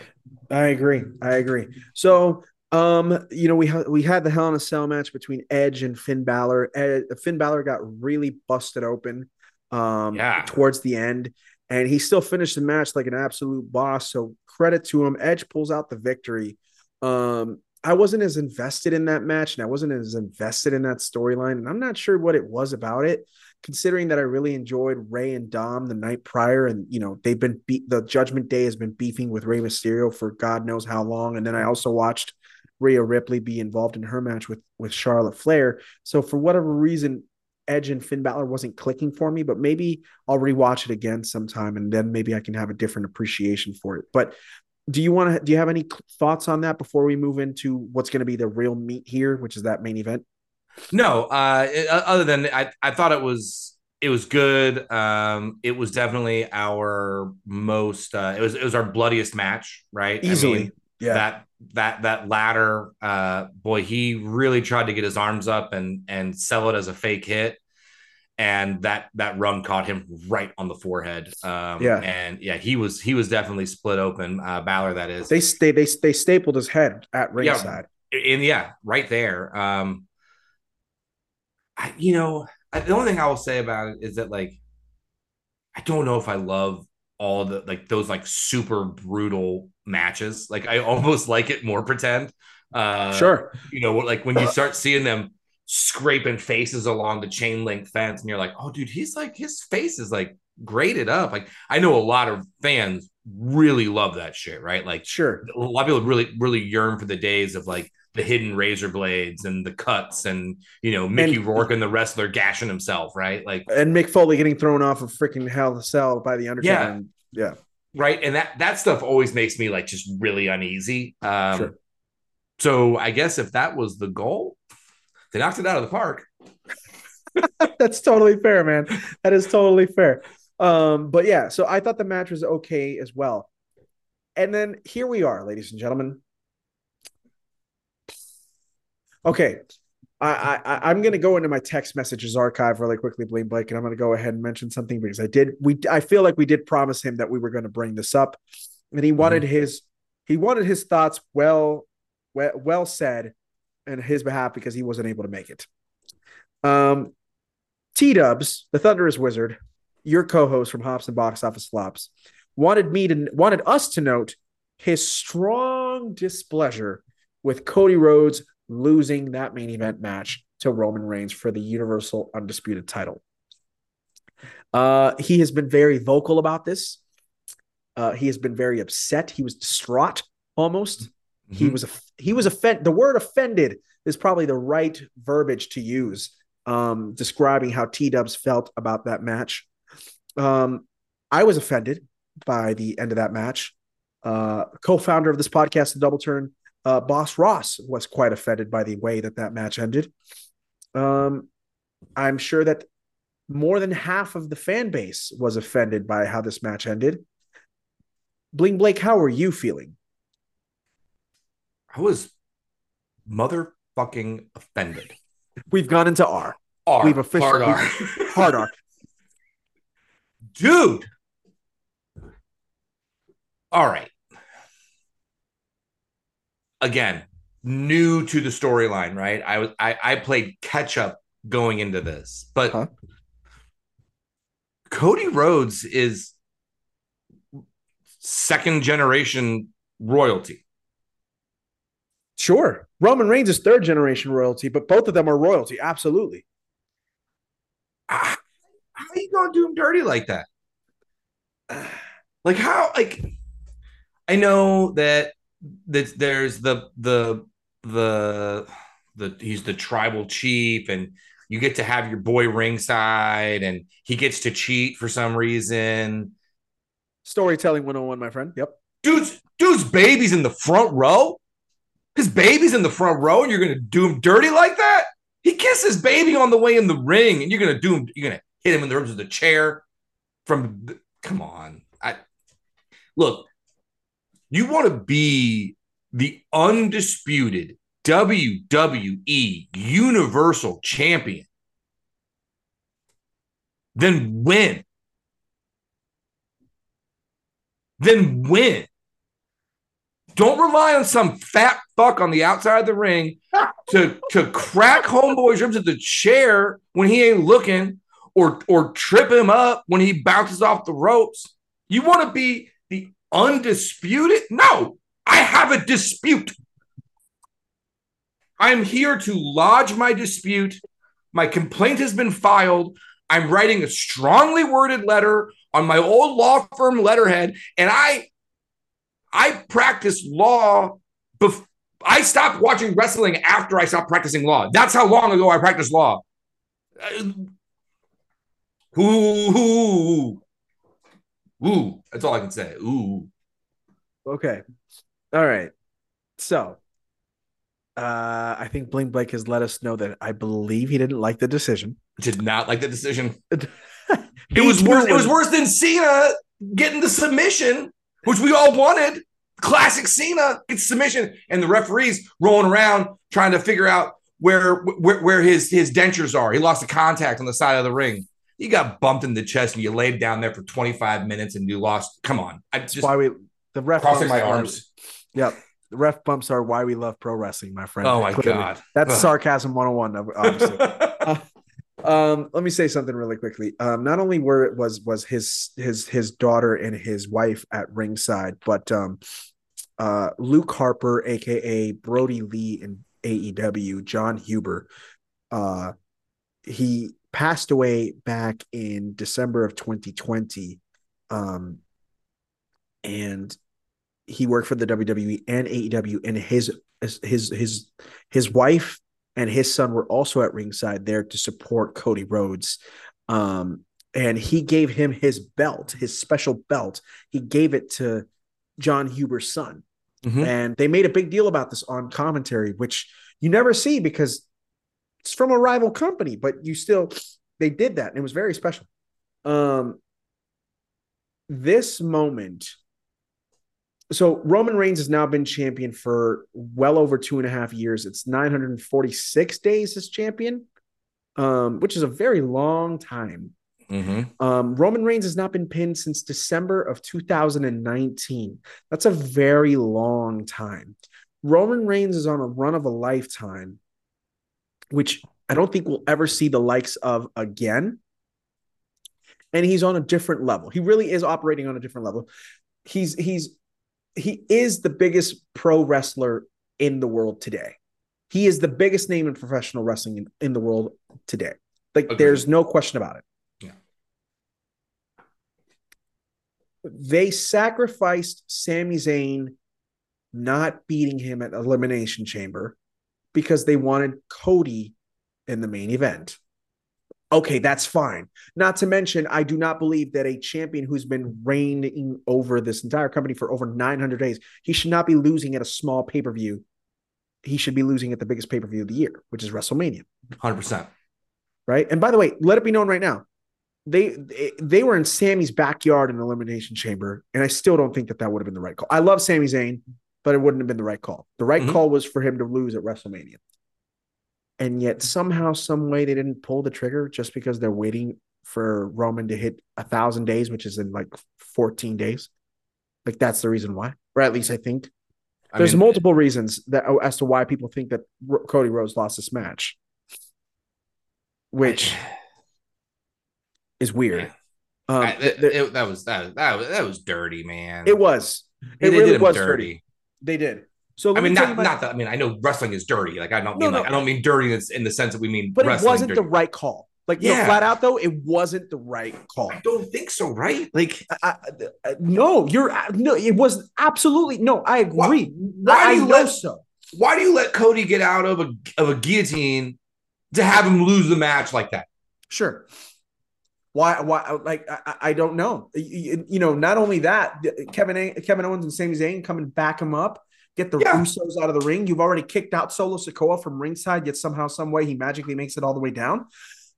I agree. I agree. So, um, you know, we ha- we had the Hell in a Cell match between Edge and Finn Balor. Ed- Finn Balor got really busted open, um, yeah. towards the end, and he still finished the match like an absolute boss. So credit to him. Edge pulls out the victory. Um, I wasn't as invested in that match, and I wasn't as invested in that storyline, and I'm not sure what it was about it considering that I really enjoyed Rey and Dom the night prior, and you know they've been beat. The Judgment Day has been beefing with Rey Mysterio for God knows how long, and then I also watched Rhea Ripley be involved in her match with with Charlotte Flair. So for whatever reason, Edge and Finn Balor wasn't clicking for me, but maybe I'll rewatch it again sometime, and then maybe I can have a different appreciation for it. But do you want to? Do you have any thoughts on that before we move into what's going to be the real meat here, which is that main event?
No, uh, other than I, I thought it was it was good. Um, it was definitely our most. Uh, it was it was our bloodiest match, right?
Easily, I mean,
yeah. That that that ladder, uh, boy, he really tried to get his arms up and and sell it as a fake hit, and that that run caught him right on the forehead. Um, yeah, and yeah, he was he was definitely split open. Uh, Balor, that is.
They they they they stapled his head at ringside.
Yeah, and yeah, right there. Um, I, you know, I, the only thing I will say about it is that like, I don't know if I love all the like those like super brutal matches. Like I almost like it more pretend.
Uh, sure.
You know, like when you start seeing them scraping faces along the chain link fence, and you're like, oh, dude, he's like his face is like graded up. Like I know a lot of fans really love that shit, right? Like,
sure,
a lot of people really, really yearn for the days of like the hidden razor blades and the cuts and you know Mickey and, Rourke and the wrestler gashing himself, right? Like
and Mick Foley getting thrown off of freaking Hell in a Cell by the Undertaker.
Yeah,
and, yeah,
right. And that that stuff always makes me like just really uneasy. Um, sure. So I guess if that was the goal, they knocked it out of the park.
That's totally fair, man. That is totally fair. Um, but yeah, so I thought the match was okay as well. And then here we are, ladies and gentlemen. Okay. I, I I'm gonna go into my text messages archive really quickly, Bling Blake, and I'm gonna go ahead and mention something because I did we I feel like we did promise him that we were gonna bring this up. And he wanted mm-hmm. his he wanted his thoughts well well, well said in his behalf because he wasn't able to make it. Um T Dubs, the Thunderous Wizard, your co-host from Hops and Box Office Flops, wanted me to wanted us to note his strong displeasure with Cody Rhodes losing that main event match to Roman Reigns for the Universal Undisputed title. Uh, he has been very vocal about this. Uh, he has been very upset. He was distraught almost. Mm-hmm. He was he was offended. The word offended is probably the right verbiage to use um, describing how T Dubs felt about that match. Um, I was offended by the end of that match. Uh, co-founder of this podcast, The Double Turn, uh, Boss Ross, was quite offended by the way that that match ended. Um, I'm sure that more than half of the fan base was offended by how this match ended. Bling Blake, how are you feeling?
I was motherfucking offended.
We've gone into R.
R.
We've officially
hard R.
hard R.
Dude. All right. Again, new to the storyline, right? I was I, I played catch up going into this, but huh? Cody Rhodes is second generation royalty.
Sure. Roman Reigns is third generation royalty, but both of them are royalty. Absolutely.
Ah, how are you going to do him dirty like that? Like how? Like I know that that there's the the the the he's the tribal chief and you get to have your boy ringside and he gets to cheat for some reason.
Storytelling 101, my friend. Yep.
Dude's dude's baby's in the front row. His baby's in the front row, and you're gonna do him dirty like that? He kissed his baby on the way in the ring, and you're gonna do him, you're gonna hit him in the ribs with a chair from come on. I look, you want to be the undisputed WWE Universal Champion, then win. Then win. Don't rely on some fat fuck on the outside of the ring to, to crack homeboy's ribs at the chair when he ain't looking or, or trip him up when he bounces off the ropes. You want to be the undisputed? No, I have a dispute. I'm here to lodge my dispute. My complaint has been filed. I'm writing a strongly worded letter on my old law firm letterhead, and I I practiced law. Bef- I stopped watching wrestling after I stopped practicing law. That's how long ago I practiced law. Uh, ooh. That's all I can say. Ooh.
Okay. All right. So uh, I think Bling Blake has let us know that I believe he didn't like the decision.
Did not like the decision. it was worse. It was worse than Cena getting the submission, which we all wanted. Classic Cena gets submission, and the referees rolling around trying to figure out where where, where his his dentures are. He lost the contact on the side of the ring. You got bumped in the chest, and you laid down there for 25 minutes, and you lost. Come on,
I just That's why we the ref
crossing my arms.
Yep the ref bumps are why we love pro wrestling, my friend.
Oh my Clearly. god,
that's Ugh. sarcasm 101, obviously. uh, um, let me say something really quickly. Um, not only were it was was his his his daughter and his wife at ringside, but um, uh, Luke Harper, aka Brodie Lee in AEW, Jon Huber, uh, he passed away back in December of 2020. Um, and he worked for the WWE and AEW, and his his his his wife and his son were also at ringside there to support Cody Rhodes. Um, and he gave him his belt, his special belt. He gave it to Jon Huber's son. Mm-hmm. And they made a big deal about this on commentary, which you never see because it's from a rival company, but you still they did that and it was very special. Um this moment so Roman Reigns has now been champion for well over two and a half years. It's 946 days as champion, um, which is a very long time. Mm-hmm. Um, Roman Reigns has not been pinned since December of 2019. That's a very long time. Roman Reigns is on a run of a lifetime, which I don't think we'll ever see the likes of again. And he's on a different level. He really is operating on a different level. He's he's he is the biggest pro wrestler in the world today. He is the biggest name in professional wrestling in, in the world today. Like
Agreed.
there's no question about it.
Yeah.
They sacrificed Sami Zayn not beating him at Elimination Chamber because they wanted Cody in the main event. Okay, that's fine. Not to mention, I do not believe that a champion who's been reigning over this entire company for over 900 days, he should not be losing at a small pay per view. He should be losing at the biggest pay per view of the year, which is WrestleMania.
100%.
Right. And by the way, let it be known right now, they they, they were in Sami's backyard in the Elimination Chamber, and I still don't think that that would have been the right call. I love Sami Zayn, but it wouldn't have been the right call. The right
Mhm.
call was for him to lose at WrestleMania. And yet somehow, some way, they didn't pull the trigger just because they're waiting for Roman to hit a thousand days, which is in like 14 days. Like that's the reason why, or at least I think.
I
There's
mean,
multiple reasons that oh, as to why people think that Cody Rhodes lost this match, which is weird. Um,
I-
th- th-
it- that was that, that was that was dirty, man.
it was.
They
It really was
dirty.
dirty. They did. So
I mean, not not that. I mean, I know wrestling is dirty. Like I don't
No,
mean like
no.
I don't mean dirty in, in the sense that we mean.
but it wasn't
dirty.
the right call. Like, no,
Yeah.
flat out though, it wasn't the right call.
I don't think so, right? Like,
I, I- no, you're no. It was absolutely no. I agree.
why
I,
do you
know
let-
so.
why do you let Cody get out of a of a guillotine to have him lose the match like that?
Sure. Why? Why? Like, I, I- don't know. You, you know, not only that, Kevin A- Kevin Owens and Sami Zayn coming back him up, get the
Yeah.
Usos out of the ring. You've already kicked out Solo Sikoa from ringside, yet somehow, some way, he magically makes it all the way down.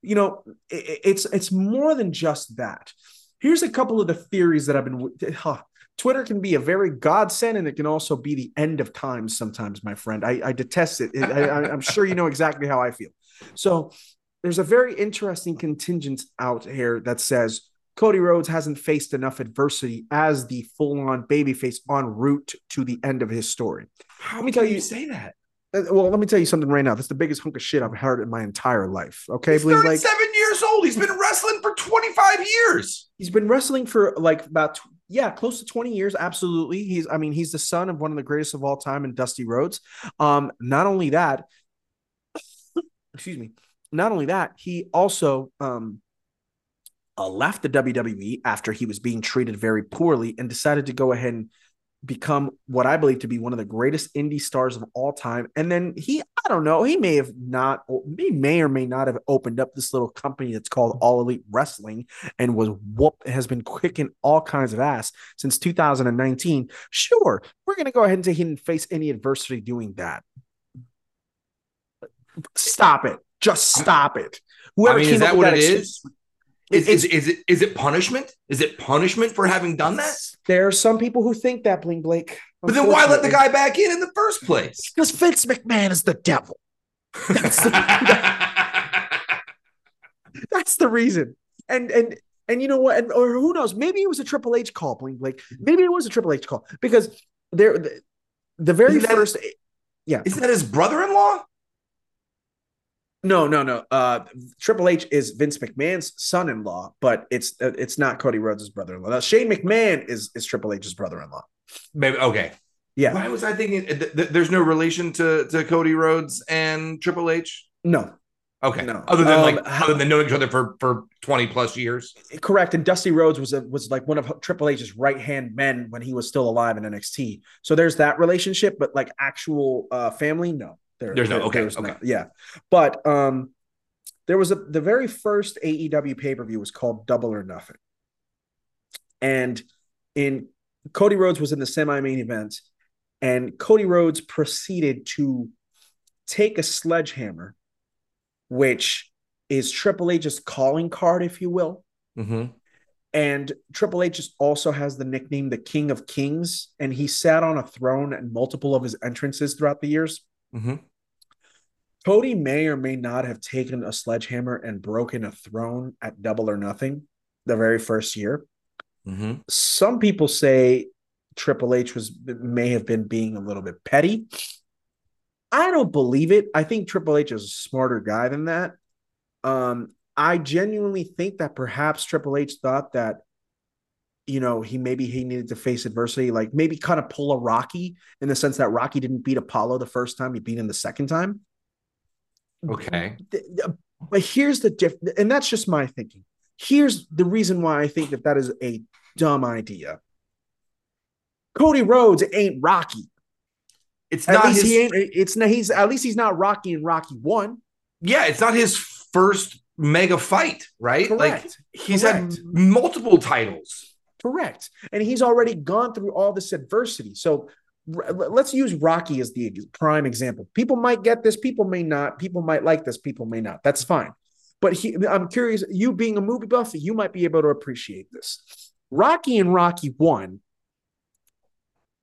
You know, it, it's it's more than just that. Here's a couple of the theories that I've been. Huh. Twitter can be a very godsend, and it can also be the end of times sometimes, my friend. I, I detest it. I, I, I'm sure you know exactly how I feel. So there's a very interesting contingent out here that says Cody Rhodes hasn't faced enough adversity as the full-on babyface en route to the end of his story.
How
Let me tell
can
you-
say that.
Uh, Well, let me tell you something right now. That's the biggest hunk of shit I've heard in my entire life. Okay,
He's
Blake.
37 years old. He's been wrestling for 25 years.
He's been wrestling for like about yeah, close to 20 years. Absolutely. He's I mean, he's the son of one of the greatest of all time in Dusty Rhodes. Um, not only that, excuse me, not only that, he also um uh, left the WWE after he was being treated very poorly and decided to go ahead and become what I believe to be one of the greatest indie stars of all time. And then he, I don't know, he may have not, he may or may not have opened up this little company that's called All Elite Wrestling and was whoop has been kicking all kinds of ass since 2019. Sure, we're gonna go ahead and say he didn't face any adversity doing that. Stop it. Just stop it. Whoever
I mean, is that what
that
it
excuse-
is? Is, is, is it is it punishment? Is it punishment for having done that?
There are some people who think that, Bling Blake.
But then why let the guy back in in the first place?
Because Vince McMahon is the devil. That's the, that's the reason. And and and you know what? And, or who knows? Maybe it was a Triple H call, Bling Blake. Maybe it was a Triple H call because there the, the very
Isn't that-
first.
Isn't that his brother-in-law?
No, no, no. Uh, Triple H is Vince McMahon's son-in-law, but it's uh, it's not Cody Rhodes' brother-in-law. Now, Shane McMahon is is Triple H's brother-in-law.
Maybe okay.
Yeah,
Why was I thinking th- th- there's no relation to to Cody Rhodes and Triple H?
no,
Okay.
No.
Other than
Um,
like
how-
other than knowing each other for for 20 plus years.
correct. And Dusty Rhodes was a, was like one of Triple H's right hand men when he was still alive in NXT. So there's that relationship, but like actual uh, family, no. There-
There's no-
there-
okay,
there's
okay.
not. yeah. But um, there was a the very first AEW pay per view was called Double or Nothing, and in Cody Rhodes was in the semi main event, and Cody Rhodes proceeded to take a sledgehammer, which is Triple H's calling card, if you will.
Mm-hmm.
And Triple H just also has the nickname the King of Kings, and he sat on a throne at multiple of his entrances throughout the years.
Mm-hmm.
Cody may or may not have taken a sledgehammer and broken a throne at Double or Nothing the very first year.
Mm-hmm.
Some people say Triple H was may have been being a little bit petty. I don't believe it. I think Triple H is a smarter guy than that. Um, I genuinely think that perhaps Triple H thought that you know, he maybe he needed to face adversity, like maybe kind of pull a Rocky in the sense that Rocky didn't beat Apollo the first time, he beat him the second time.
Okay.
But here's the difference, and that's just my thinking. Here's the reason why I think that that is a dumb idea. Cody Rhodes ain't Rocky.
It's
At
not
least
his,
he ain't. It's not. He's at least he's not Rocky in Rocky One.
yeah, it's not his first mega fight, right? Like he's
Correct.
had multiple titles.
Correct. And he's already gone through all this adversity. So let's use Rocky as the prime example. People might get this, people may not. People might like this, people may not. That's fine. But he, I'm curious, you being a movie buff, you might be able to appreciate this. Rocky and Rocky 1,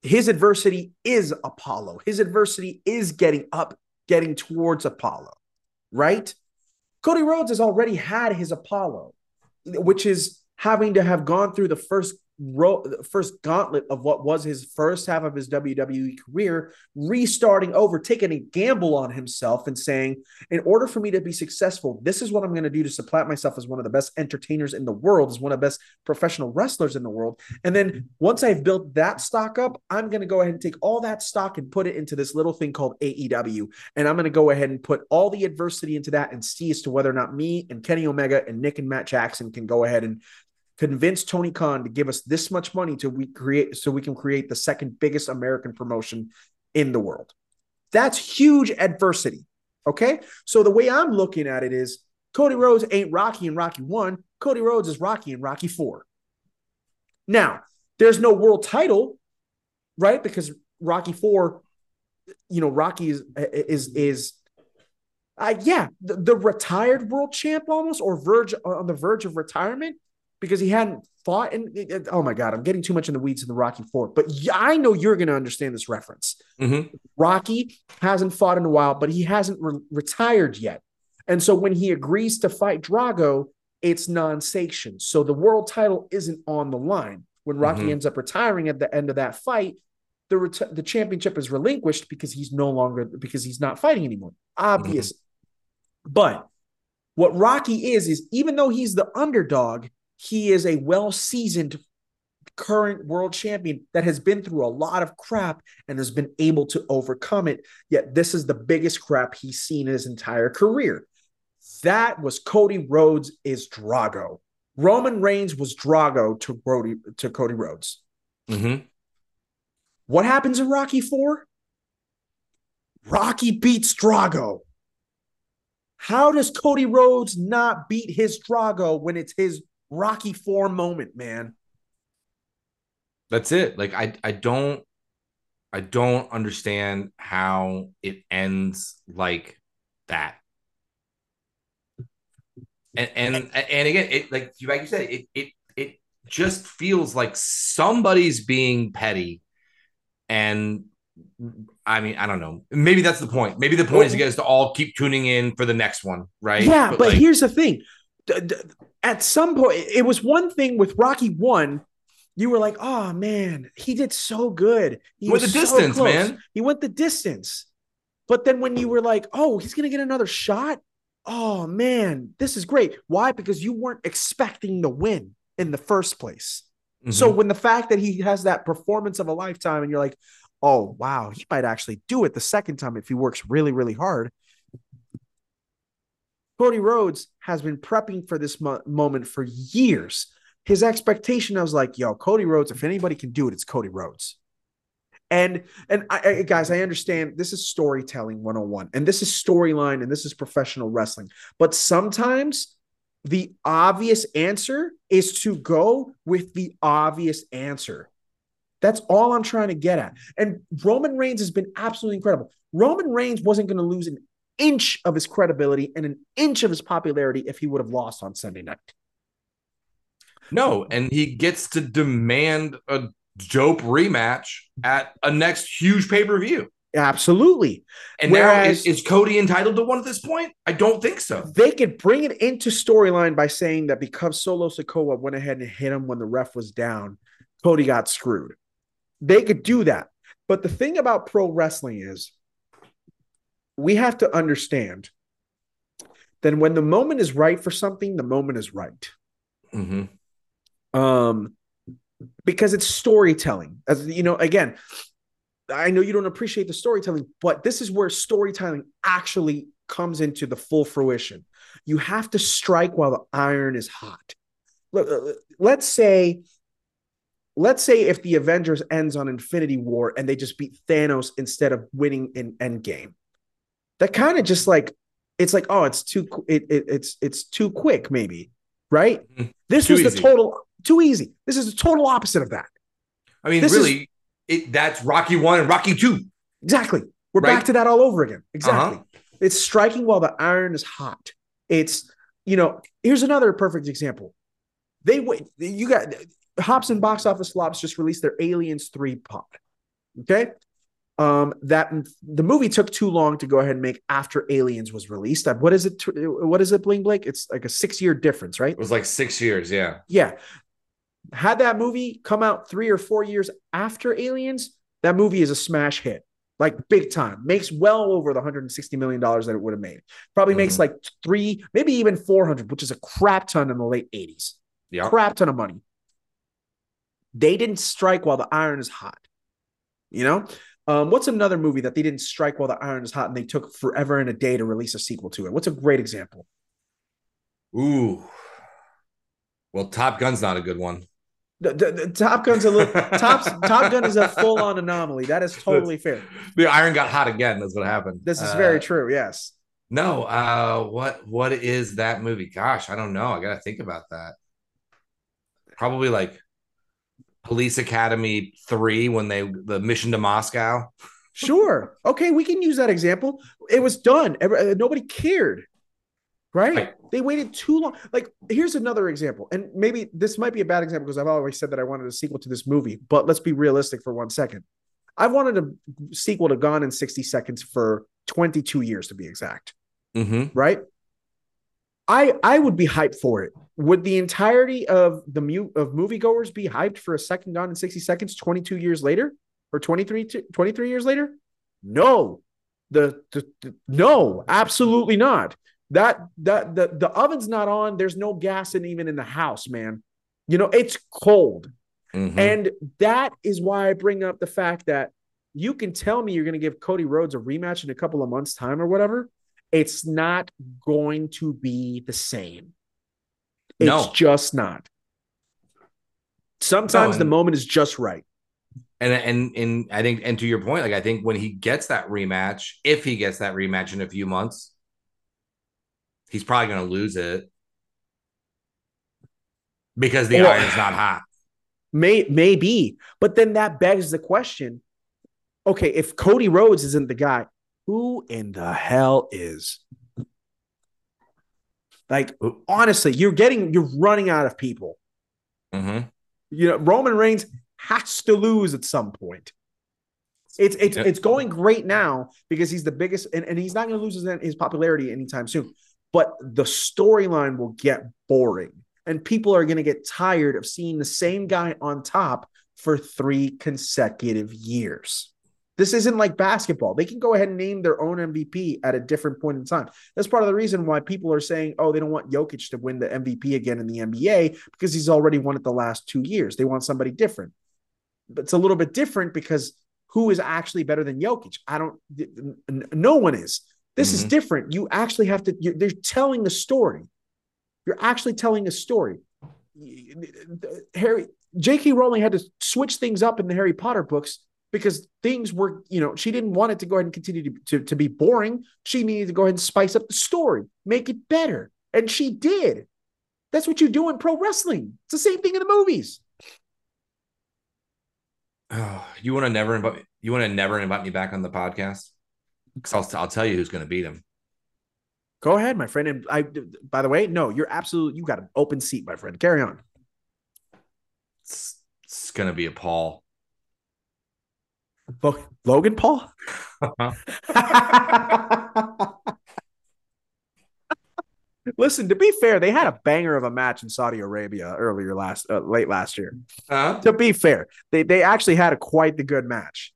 his adversity is Apollo. His adversity is getting up, getting towards Apollo, right? Cody Rhodes has already had his Apollo, which is having to have gone through the first ro- the first gauntlet of what was his first half of his WWE career, restarting over, taking a gamble on himself and saying, in order for me to be successful, this is what I'm going to do to supplant myself as one of the best entertainers in the world, as one of the best professional wrestlers in the world. And then once I've built that stock up, I'm going to go ahead and take all that stock and put it into this little thing called AEW. And I'm going to go ahead and put all the adversity into that and see as to whether or not me and Kenny Omega and Nick and Matt Jackson can go ahead and convince Tony Khan to give us this much money to we create so we can create the second biggest American promotion in the world. That's huge adversity. Okay. So the way I'm looking at it is Cody Rhodes ain't Rocky in Rocky one. Cody Rhodes is Rocky in Rocky four. Now, there's no world title, right? Because Rocky four, you know, Rocky is is is uh, yeah, the, the retired world champ almost or verge on the verge of retirement because he hadn't fought. And oh my god, I'm getting too much in the weeds in the Rocky Four, but I know you're going to understand this reference.
Mhm.
Rocky hasn't fought in a while, but he hasn't re- retired yet. And so when he agrees to fight Drago, it's non-sanctioned. So the world title isn't on the line. When Rocky
Mhm.
ends up retiring at the end of that fight, the ret- the championship is relinquished because he's no longer because he's not fighting anymore. Obvious. But what Rocky is is even though he's the underdog, he is a well-seasoned current world champion that has been through a lot of crap and has been able to overcome it. Yet this is the biggest crap he's seen in his entire career. That was Cody Rhodes is Drago. Roman Reigns was Drago to Brody to Cody Rhodes.
Mhm.
What happens in Rocky 4? Rocky beats Drago. How does Cody Rhodes not beat his Drago when it's his Rocky 4 moment, man?
That's it. Like I I don't I don't understand how it ends like that. And and and again, it like you like you said, it it it just feels like somebody's being petty. And I mean, I don't know. Maybe that's the point. Maybe the point is to get us to all keep tuning in for the next one, right?
Yeah, but,
like,
here's the thing. At some point, it was one thing with Rocky 1. You were like, oh man, he did so good. He
Went the
so
distance,
close.
man.
He went the distance. But then when you were like, oh, he's gonna get another shot. Oh man, this is great. Why? Because you weren't expecting the win in the first place. So
mhm.
when the fact that he has that performance of a lifetime, and you're like, oh wow, he might actually do it the second time if he works really, really hard. Cody Rhodes has been prepping for this mo- moment for years. His expectation, I was like, yo, Cody Rhodes, if anybody can do it, it's Cody Rhodes. And and I, I- guys, I understand this is storytelling 101, and this is storyline, and this is professional wrestling. But sometimes the obvious answer is to go with the obvious answer. That's all I'm trying to get at. And Roman Reigns has been absolutely incredible. Roman Reigns wasn't going to lose an inch of his credibility and an inch of his popularity if he would have lost on Sunday night.
No, and he gets to demand a dope rematch at a next huge pay per view.
Absolutely.
And now is, is Cody entitled to one at this point? I don't think so.
They could bring it into storyline by saying that because Solo Sikoa went ahead and hit him when the ref was down, Cody got screwed. They could do that. But the thing about pro wrestling is we have to understand that when the moment is right for something, the moment is right.
hmm
Um, because it's storytelling. As you know, again, I know you don't appreciate the storytelling, but this is where storytelling actually comes into the full fruition. You have to strike while the iron is hot. Uh, let's say let's say if the Avengers ends on Infinity War and they just beat Thanos instead of winning in Endgame. That kind of just like it's like oh it's too it, it it's it's too quick maybe right? Mm-hmm. this too was easy. the total too easy. This is the total opposite of that.
I mean this really is, it that's rocky one and rocky two.
Exactly. We're right? back to that all over again. Exactly. Uh-huh. it's striking while the iron is hot. It's you know here's another perfect example. They wait you got hops and box office flops just released their aliens 3 pod okay um that the movie took too long to go ahead and make after aliens was released. What is it what is it bling blake? It's like a six year difference right? It
was like six years yeah.
Yeah. Had that movie come out three or four years after aliens that movie is a smash hit. Like big time. Makes well over the 160 million dollars that it would have made. Probably mm-hmm. makes like three maybe even 400 which is a crap ton in the late 80s yeah. Crap ton of money. They didn't strike while the iron is hot. You know um, what's another movie that they didn't strike while the iron is hot and they took forever and a day to release a sequel to it? What's a great example?
Ooh. Well, Top Gun's not a good one.
The, the, the Top Gun's a little Top Top Gun is a full on anomaly. That is totally fair.
The iron got hot again. That's what happened.
This is uh, very true. Yes.
No. Uh, what what is that movie? Gosh, I don't know. I gotta think about that. Probably like Police Academy 3 when they the mission to Moscow.
Sure. Okay, we can use that example. It was done. Uh, nobody cared. Right? right? They waited too long. Like, here's another example. And maybe this might be a bad example because I've always said that I wanted a sequel to this movie, but let's be realistic for one second. I've wanted a sequel to Gone in 60 Seconds for 22 years to be exact.
Mm-hmm.
Right? I I would be hyped for it. Would the entirety of the mu- of moviegoers be hyped for a second Gone in 60 seconds 22 years later or 23 23 years later? No. The, the, the no, absolutely not. That that the the oven's not on. There's no gas in even in the house, man. You know, it's cold. Mm-hmm. And that is why I bring up the fact that you can tell me you're going to give Cody Rhodes a rematch in a couple of months' time or whatever it's not going to be the same. It's no. just not. Sometimes no, the moment is just right.
And and and I think and to your point, like I think when he gets that rematch, if he gets that rematch in a few months, he's probably going to lose it because the well, iron's not hot.
May maybe, but then that begs the question: Okay, if Cody Rhodes isn't the guy, who in the hell is? Like, honestly, you're getting, you're running out of people.
Mm-hmm.
You know, Roman Reigns has to lose at some point. It's it's yep. it's going great now because he's the biggest, and, and he's not going to lose his, his popularity anytime soon. But the storyline will get boring, and people are going to get tired of seeing the same guy on top for three consecutive years. This isn't like basketball. They can go ahead and name their own MVP at a different point in time. That's part of the reason why people are saying, oh, they don't want Jokic to win the MVP again in the NBA because he's already won it the last two years. They want somebody different. But it's a little bit different because who is actually better than Jokic? I don't, no one is. This mm-hmm. is different. You actually have to, they're telling a story. You're actually telling a story. Harry, J.K. Rowling had to switch things up in the Harry Potter books because things were, you know, she didn't want it to go ahead and continue to, to, to be boring. She needed to go ahead and spice up the story, make it better. And she did. That's what you do in pro wrestling. It's the same thing in the movies.
Oh, you want to never invite you want to never invite me back on the podcast? Because I'll, I'll tell you who's going to beat him.
Go ahead, my friend. And I, by the way, no, you're absolutely you got an open seat, my friend. Carry on.
It's, it's going to be a Paul.
Logan Paul? Listen, to be fair, they had a banger of a match in Saudi Arabia earlier last uh, late last year. Uh-huh. To be fair, they they actually had a quite the good match.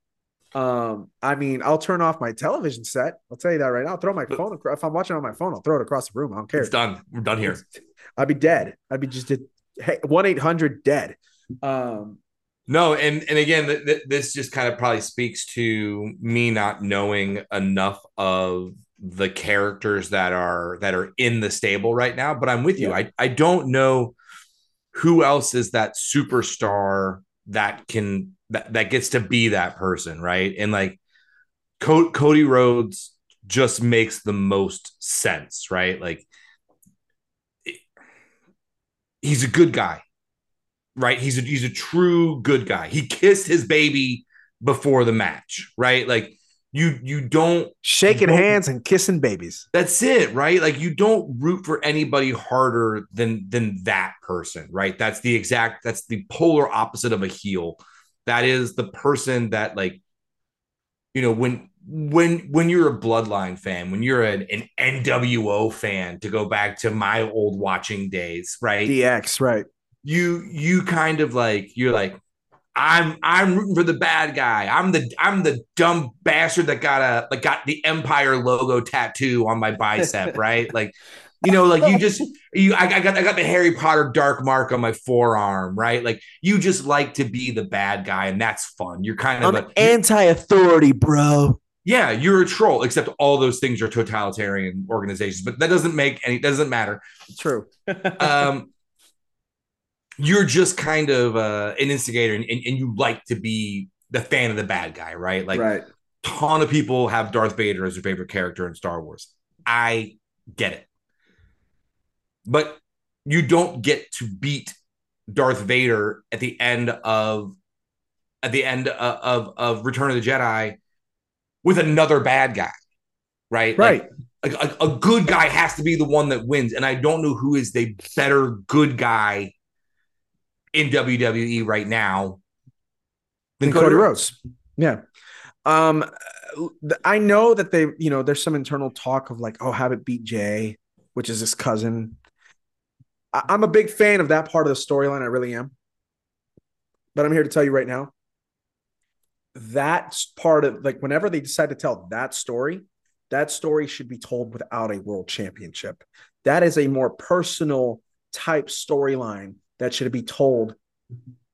Um, I mean, I'll turn off my television set. I'll tell you that right now. I'll throw my phone across. If I'm watching on my phone, I'll throw it across the room. I don't care.
It's done. We're done here.
I'd be dead. I'd be just one eight hundred dead. Um,
no, and and again, th- th- this just kind of probably speaks to me not knowing enough of the characters that are that are in the stable right now. But I'm with you. I I don't know who else is that superstar that can that that gets to be that person, right? And like Co- Cody Rhodes just makes the most sense, right? Like he's a good guy, right? He's a he's a true good guy. He kissed his baby before the match, right? Like you you don't
shaking
don't,
hands and kissing babies.
That's it, right? Like you don't root for anybody harder than than that person, right? That's the exact that's the polar opposite of a heel. That is the person that like you know when when when you're a bloodline fan when you're an, an nwo fan to go back to my old watching days right
dx right
you you kind of like you're like i'm i'm rooting for the bad guy i'm the i'm the dumb bastard that got a like got the empire logo tattoo on my bicep right like you know, like you just you I, I, got I got the Harry Potter dark mark on my forearm, right? Like you just like to be the bad guy, and that's fun. You're kind of
I'm a, anti-authority, bro.
Yeah, you're a troll, except all those things are totalitarian organizations, but that doesn't make any doesn't matter.
True.
um you're just kind of uh, an instigator and, and, and you like to be the fan of the bad guy, right? Like
right.
ton of people have Darth Vader as their favorite character in Star Wars. I get it but you don't get to beat Darth Vader at the end of at the end of of, of Return of the Jedi with another bad guy, right?
Right.
Like, a, a, good guy has to be the one that wins, and I don't know who is the better good guy in WWE right now
than Cody, Cody Rhodes. Yeah. Um, I know that they, you know, there's some internal talk of like, oh, have it beat Jey, which is his cousin. I'm a big fan of that part of the storyline. I really am. But I'm here to tell you right now that's part of like whenever they decide to tell that story, that story should be told without a world championship. That is a more personal type storyline that should be told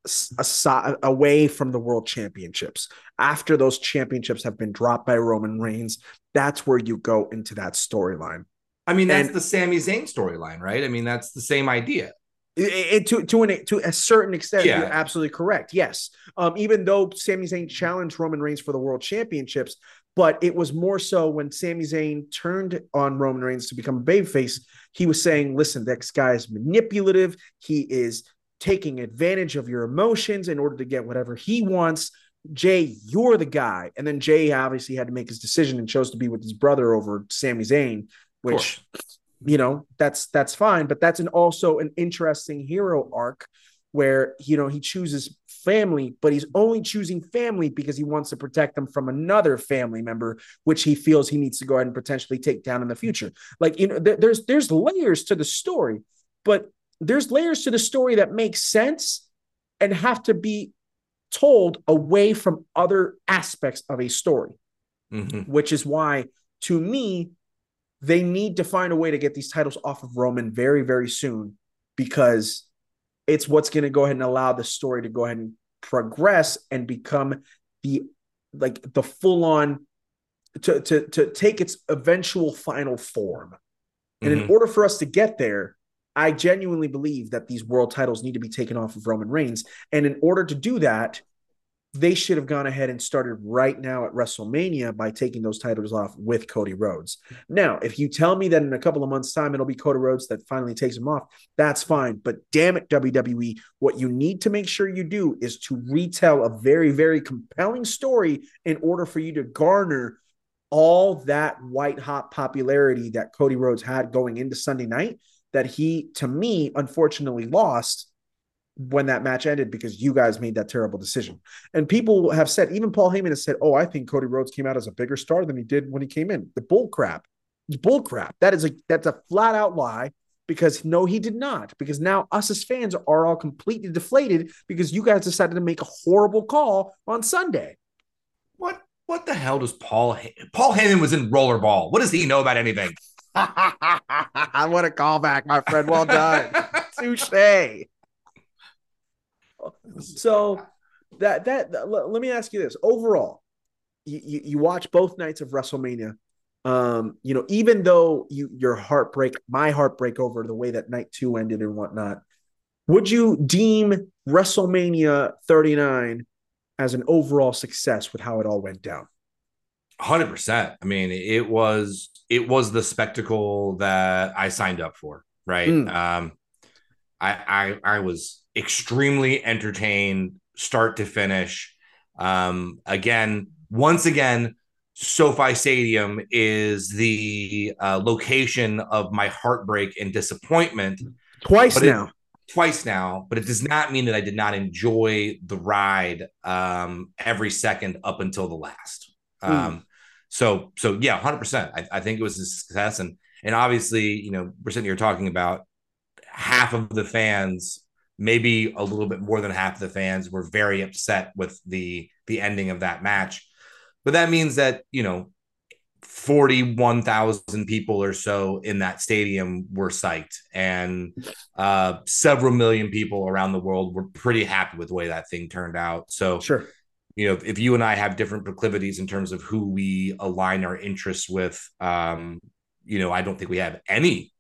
aside, away from the world championships. After those championships have been dropped by Roman Reigns, that's where you go into that storyline.
I mean, that's and, the Sami Zayn storyline, right? I mean, that's the same idea.
It, it, to to an to a certain extent, yeah. you're absolutely correct. Yes, um, even though Sami Zayn challenged Roman Reigns for the World Championships, but it was more so when Sami Zayn turned on Roman Reigns to become a babyface. He was saying, "Listen, this guy is manipulative. He is taking advantage of your emotions in order to get whatever he wants." Jey, you're the guy. And then Jey obviously had to make his decision and chose to be with his brother over Sami Zayn which you know that's that's fine but that's an also an interesting hero arc where you know he chooses family but he's only choosing family because he wants to protect them from another family member which he feels he needs to go ahead and potentially take down in the future like you know th- there's there's layers to the story but there's layers to the story that make sense and have to be told away from other aspects of a story mm-hmm. which is why to me they need to find a way to get these titles off of Roman very, very soon because it's what's going to go ahead and allow the story to go ahead and progress and become the like the full on to to to take its eventual final form. And mm-hmm. in order for us to get there, I genuinely believe that these world titles need to be taken off of Roman Reigns. And in order to do that, they should have gone ahead and started right now at WrestleMania by taking those titles off with Cody Rhodes. Now, if you tell me that in a couple of months' time it'll be Cody Rhodes that finally takes them off, that's fine. But damn it, WWE, what you need to make sure you do is to retell a very, very compelling story in order for you to garner all that white hot popularity that Cody Rhodes had going into Sunday night that he, to me, unfortunately lost when that match ended because you guys made that terrible decision. And people have said, even Paul Heyman has said, "Oh, I think Cody Rhodes came out as a bigger star than he did when he came in." The bull crap. It's bull crap. That is a that's a flat out lie. Because no, he did not. Because now us as fans are all completely deflated because you guys decided to make a horrible call on Sunday.
What what the hell does Paul Hey- Paul Heyman was in rollerball? What does he know about anything?
I want a call back, my friend. Well done. Touche. So that that let me ask you this. Overall you, you watch both nights of wrestlemania. Um you know even though you your heartbreak my heartbreak over the way that night two ended and whatnot would you deem wrestlemania 39 as an overall success with how it all went down?
100% i mean it was it was the spectacle that i signed up for right? Mm. um I, I I was extremely entertained start to finish. Um, again, once again, SoFi Stadium is the uh, location of my heartbreak and disappointment.
Twice now.
It, twice now, but it does not mean that I did not enjoy the ride um, every second up until the last. Mm. Um, so, so yeah, hundred percent. I, I think it was a success, and and obviously, you know, we're sitting here talking about half of the fans maybe a little bit more than half of the fans were very upset with the the ending of that match. But that means that you know 41,000 people or so in that stadium were psyched. And uh, several million people around the world were pretty happy with the way that thing turned out. So
sure.
you know if you and I have different proclivities in terms of who we align our interests with um you know I don't think we have any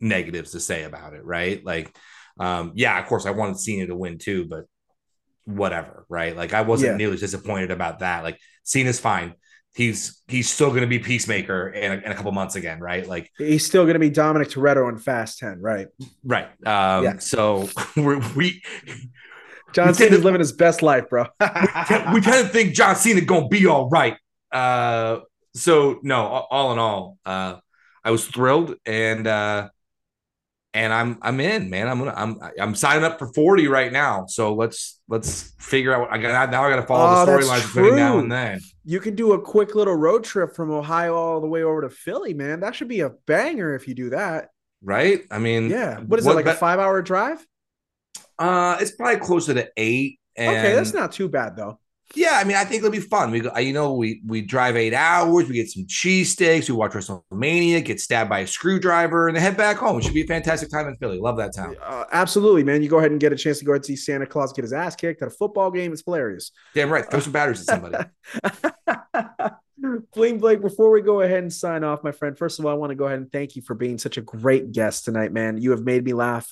negatives to say about it, right? Like, um, yeah, of course, I wanted Cena to win too, but whatever, right? Like, I wasn't yeah. nearly disappointed about that. Like, Cena's fine. He's he's still going to be Peacemaker in a, in a couple months again, right? Like
he's still going to be Dominic Toretto in Fast Ten, right?
Right. Um, yeah. So we're, we
John Cena's living his best life, bro.
we, tend, we tend to think John Cena gonna be all right. Uh, so no, all in all, uh, I was thrilled, and uh, and I'm I'm in, man. I'm gonna I'm I'm signing up for 40 right now. So let's let's figure out. What, I got now. I got to follow oh, the storylines between now and then.
You can do a quick little road trip from Ohio all the way over to Philly, man. That should be a banger if you do that.
Right? I mean,
yeah. What is what, it like a five hour drive?
Uh, it's probably closer to eight.
okay, that's not too bad though.
Yeah, I mean, I think it'll be fun. We, go, you know, we we drive eight hours, we get some cheesesteaks, we watch WrestleMania, get stabbed by a screwdriver, and then head back home. It should be a fantastic time in Philly. Love that town.
Uh, absolutely, man. You go ahead and get a chance to go and see Santa Claus get his ass kicked at a football game. It's hilarious.
Damn right. Throw some batteries at somebody.
Bling Blake, before we go ahead and sign off, my friend, first of all, I want to go ahead and thank you for being such a great guest tonight, man. You have made me laugh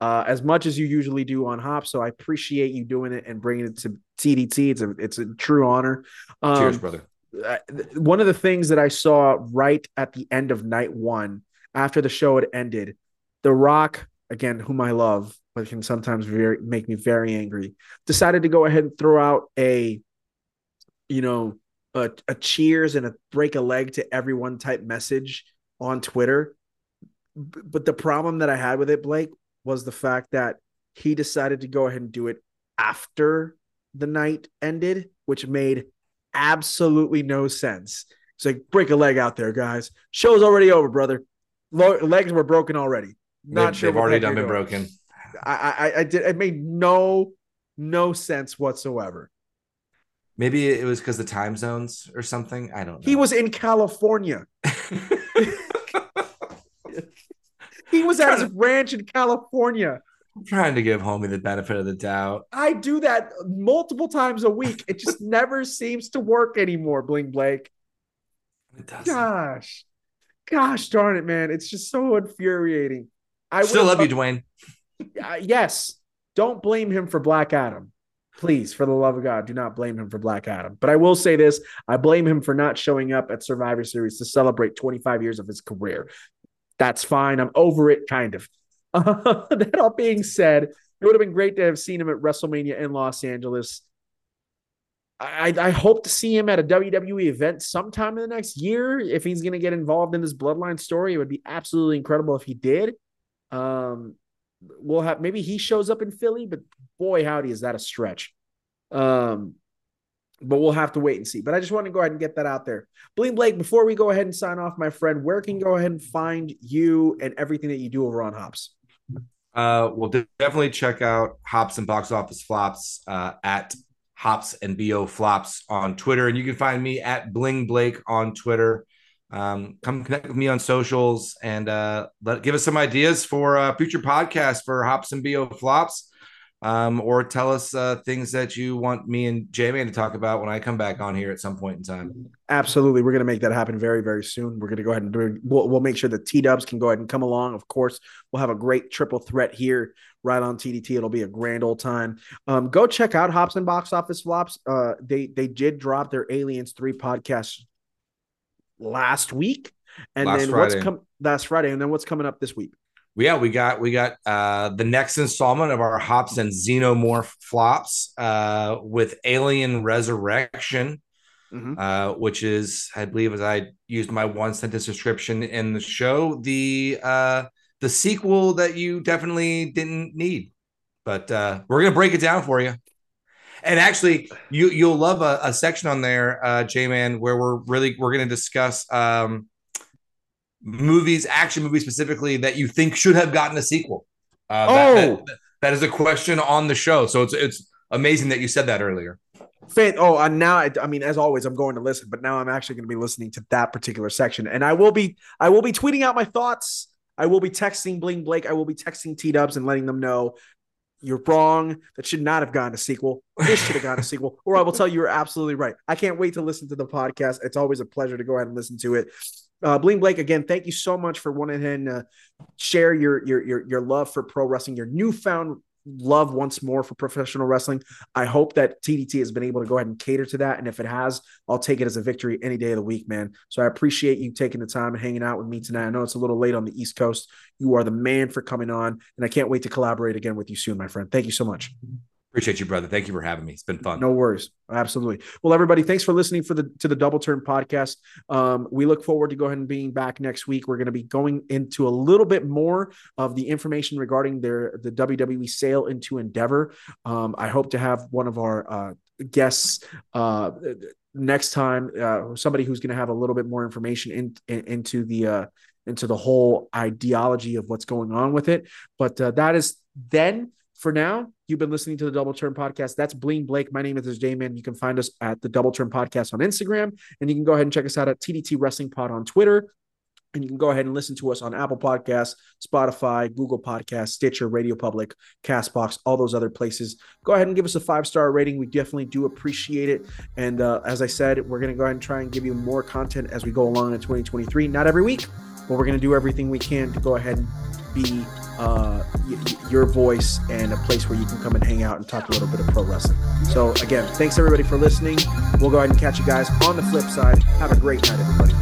uh, as much as you usually do on Hop. So I appreciate you doing it and bringing it to TDT. It's a it's a true honor.
Um, Cheers, brother.
one of the things that I saw right at the end of night one, after the show had ended, The Rock, again, whom I love, but can sometimes very make me very angry, decided to go ahead and throw out a, you know, a, a cheers and a break a leg to everyone type message on Twitter. But the problem that I had with it, Blake, was the fact that he decided to go ahead and do it after the night ended, which made absolutely no sense. It's like break a leg out there, guys. Show's already over, brother. legs were broken already.
Not they, sure they've already done been broken.
I, I, I did. It made no no sense whatsoever.
Maybe it was because the time zones or something. I don't know.
He was in California. He was at his to, ranch in California.
I'm trying to give homie the benefit of the doubt.
I do that multiple times a week. It just never seems to work anymore, Bling Blake. It does. Gosh. Gosh darn it, man. It's just so infuriating.
I still love you, Dwayne.
Uh, yes. Don't blame him for Black Adam. Please, for the love of God, do not blame him for Black Adam. But I will say this I blame him for not showing up at Survivor Series to celebrate 25 years of his career. That's fine. I'm over it, kind of. That all being said, it would have been great to have seen him at WrestleMania in Los Angeles. I, I hope to see him at a WWE event sometime in the next year. If he's going to get involved in this bloodline story, it would be absolutely incredible if he did. Um, we'll have maybe he shows up in Philly, but boy, howdy, is that a stretch. Um, but we'll have to wait and see. But I just want to go ahead and get that out there. Bling Blake, before we go ahead and sign off, my friend, where can you go ahead and find you and everything that you do over on Hops?
Uh, well, definitely check out Hops and Box Office Flops uh, at Hops and Bo Flops on Twitter, and you can find me at Bling Blake on Twitter. Um, come connect with me on socials and uh, let give us some ideas for uh, future podcasts for Hops and Bo Flops um, or tell us uh, things that you want me and J Man to talk about when I come back on here at some point in time.
Absolutely, we're going to make that happen very, very soon. We're going to go ahead and do. We'll, we'll make sure the T Dubs can go ahead and come along. Of course, we'll have a great triple threat here right on TDT. It'll be a grand old time. Um, go check out Hops and Box Office Flops. Uh, they they did drop their Aliens three podcast last week, and
Last
then
Friday.
what's come last Friday, and then what's coming up this week.
Yeah, we got we got uh the next installment of our Hops and Xenomorph flops uh with Alien Resurrection,
Mhm.
uh, which is I believe as I used my one sentence description in the show, the uh the sequel that you definitely didn't need. But uh we're gonna break it down for you. And actually, you you'll love a, a section on there, uh, J Man, where we're really we're gonna discuss um movies, action movies specifically that you think should have gotten a sequel. Uh, that-
Oh.
that- that is a question on the show. So it's it's amazing that you said that earlier.
Fan- oh, and now I, I mean, as always, I'm going to listen, but now I'm actually going to be listening to that particular section, and I will be, I will be tweeting out my thoughts. I will be texting Bling Blake. I will be texting T Dubs and letting them know you're wrong. That should not have gotten a sequel. This should have gotten a sequel. Or I will tell you you're absolutely right. I can't wait to listen to the podcast. It's always a pleasure to go ahead and listen to it. Uh, Bling Blake, again, thank you so much for wanting to share your your your your love for pro wrestling, your newfound love once more for professional wrestling. I hope that TDT has been able to go ahead and cater to that. And if it has, I'll take it as a victory any day of the week, man. So I appreciate you taking the time and hanging out with me tonight. I know it's a little late on the East Coast. You are the man for coming on, and I can't wait to collaborate again with you soon, my friend. Thank you so much.
Appreciate you, brother. Thank you for having me. It's been fun.
No worries. Absolutely. Well, everybody, thanks for listening for the to the Double Turn podcast. Um, we look forward to go ahead and being back next week. We're going to be going into a little bit more of the information regarding their the WWE sale into Endeavor. Um, I hope to have one of our uh, guests uh, next time, uh, somebody who's going to have a little bit more information in, in into the uh, into the whole ideology of what's going on with it. But uh, that is then. For now, you've been listening to the Double Turn Podcast. That's Bling Blake. My name is J-Man. You can find us at the Double Turn Podcast on Instagram, and you can go ahead and check us out at TDT Wrestling Pod on Twitter. And you can go ahead and listen to us on Apple Podcasts, Spotify, Google Podcasts, Stitcher, Radio Public, Castbox, all those other places. Go ahead and give us a five star rating. We definitely do appreciate it. And uh, as I said, we're going to go ahead and try and give you more content as we go along in 2023. Not every week, but we're going to do everything we can to go ahead and be uh, y- your voice and a place where you can come and hang out and talk a little bit of pro wrestling. So, again, thanks everybody for listening. We'll go ahead and catch you guys on the flip side. Have a great night, everybody.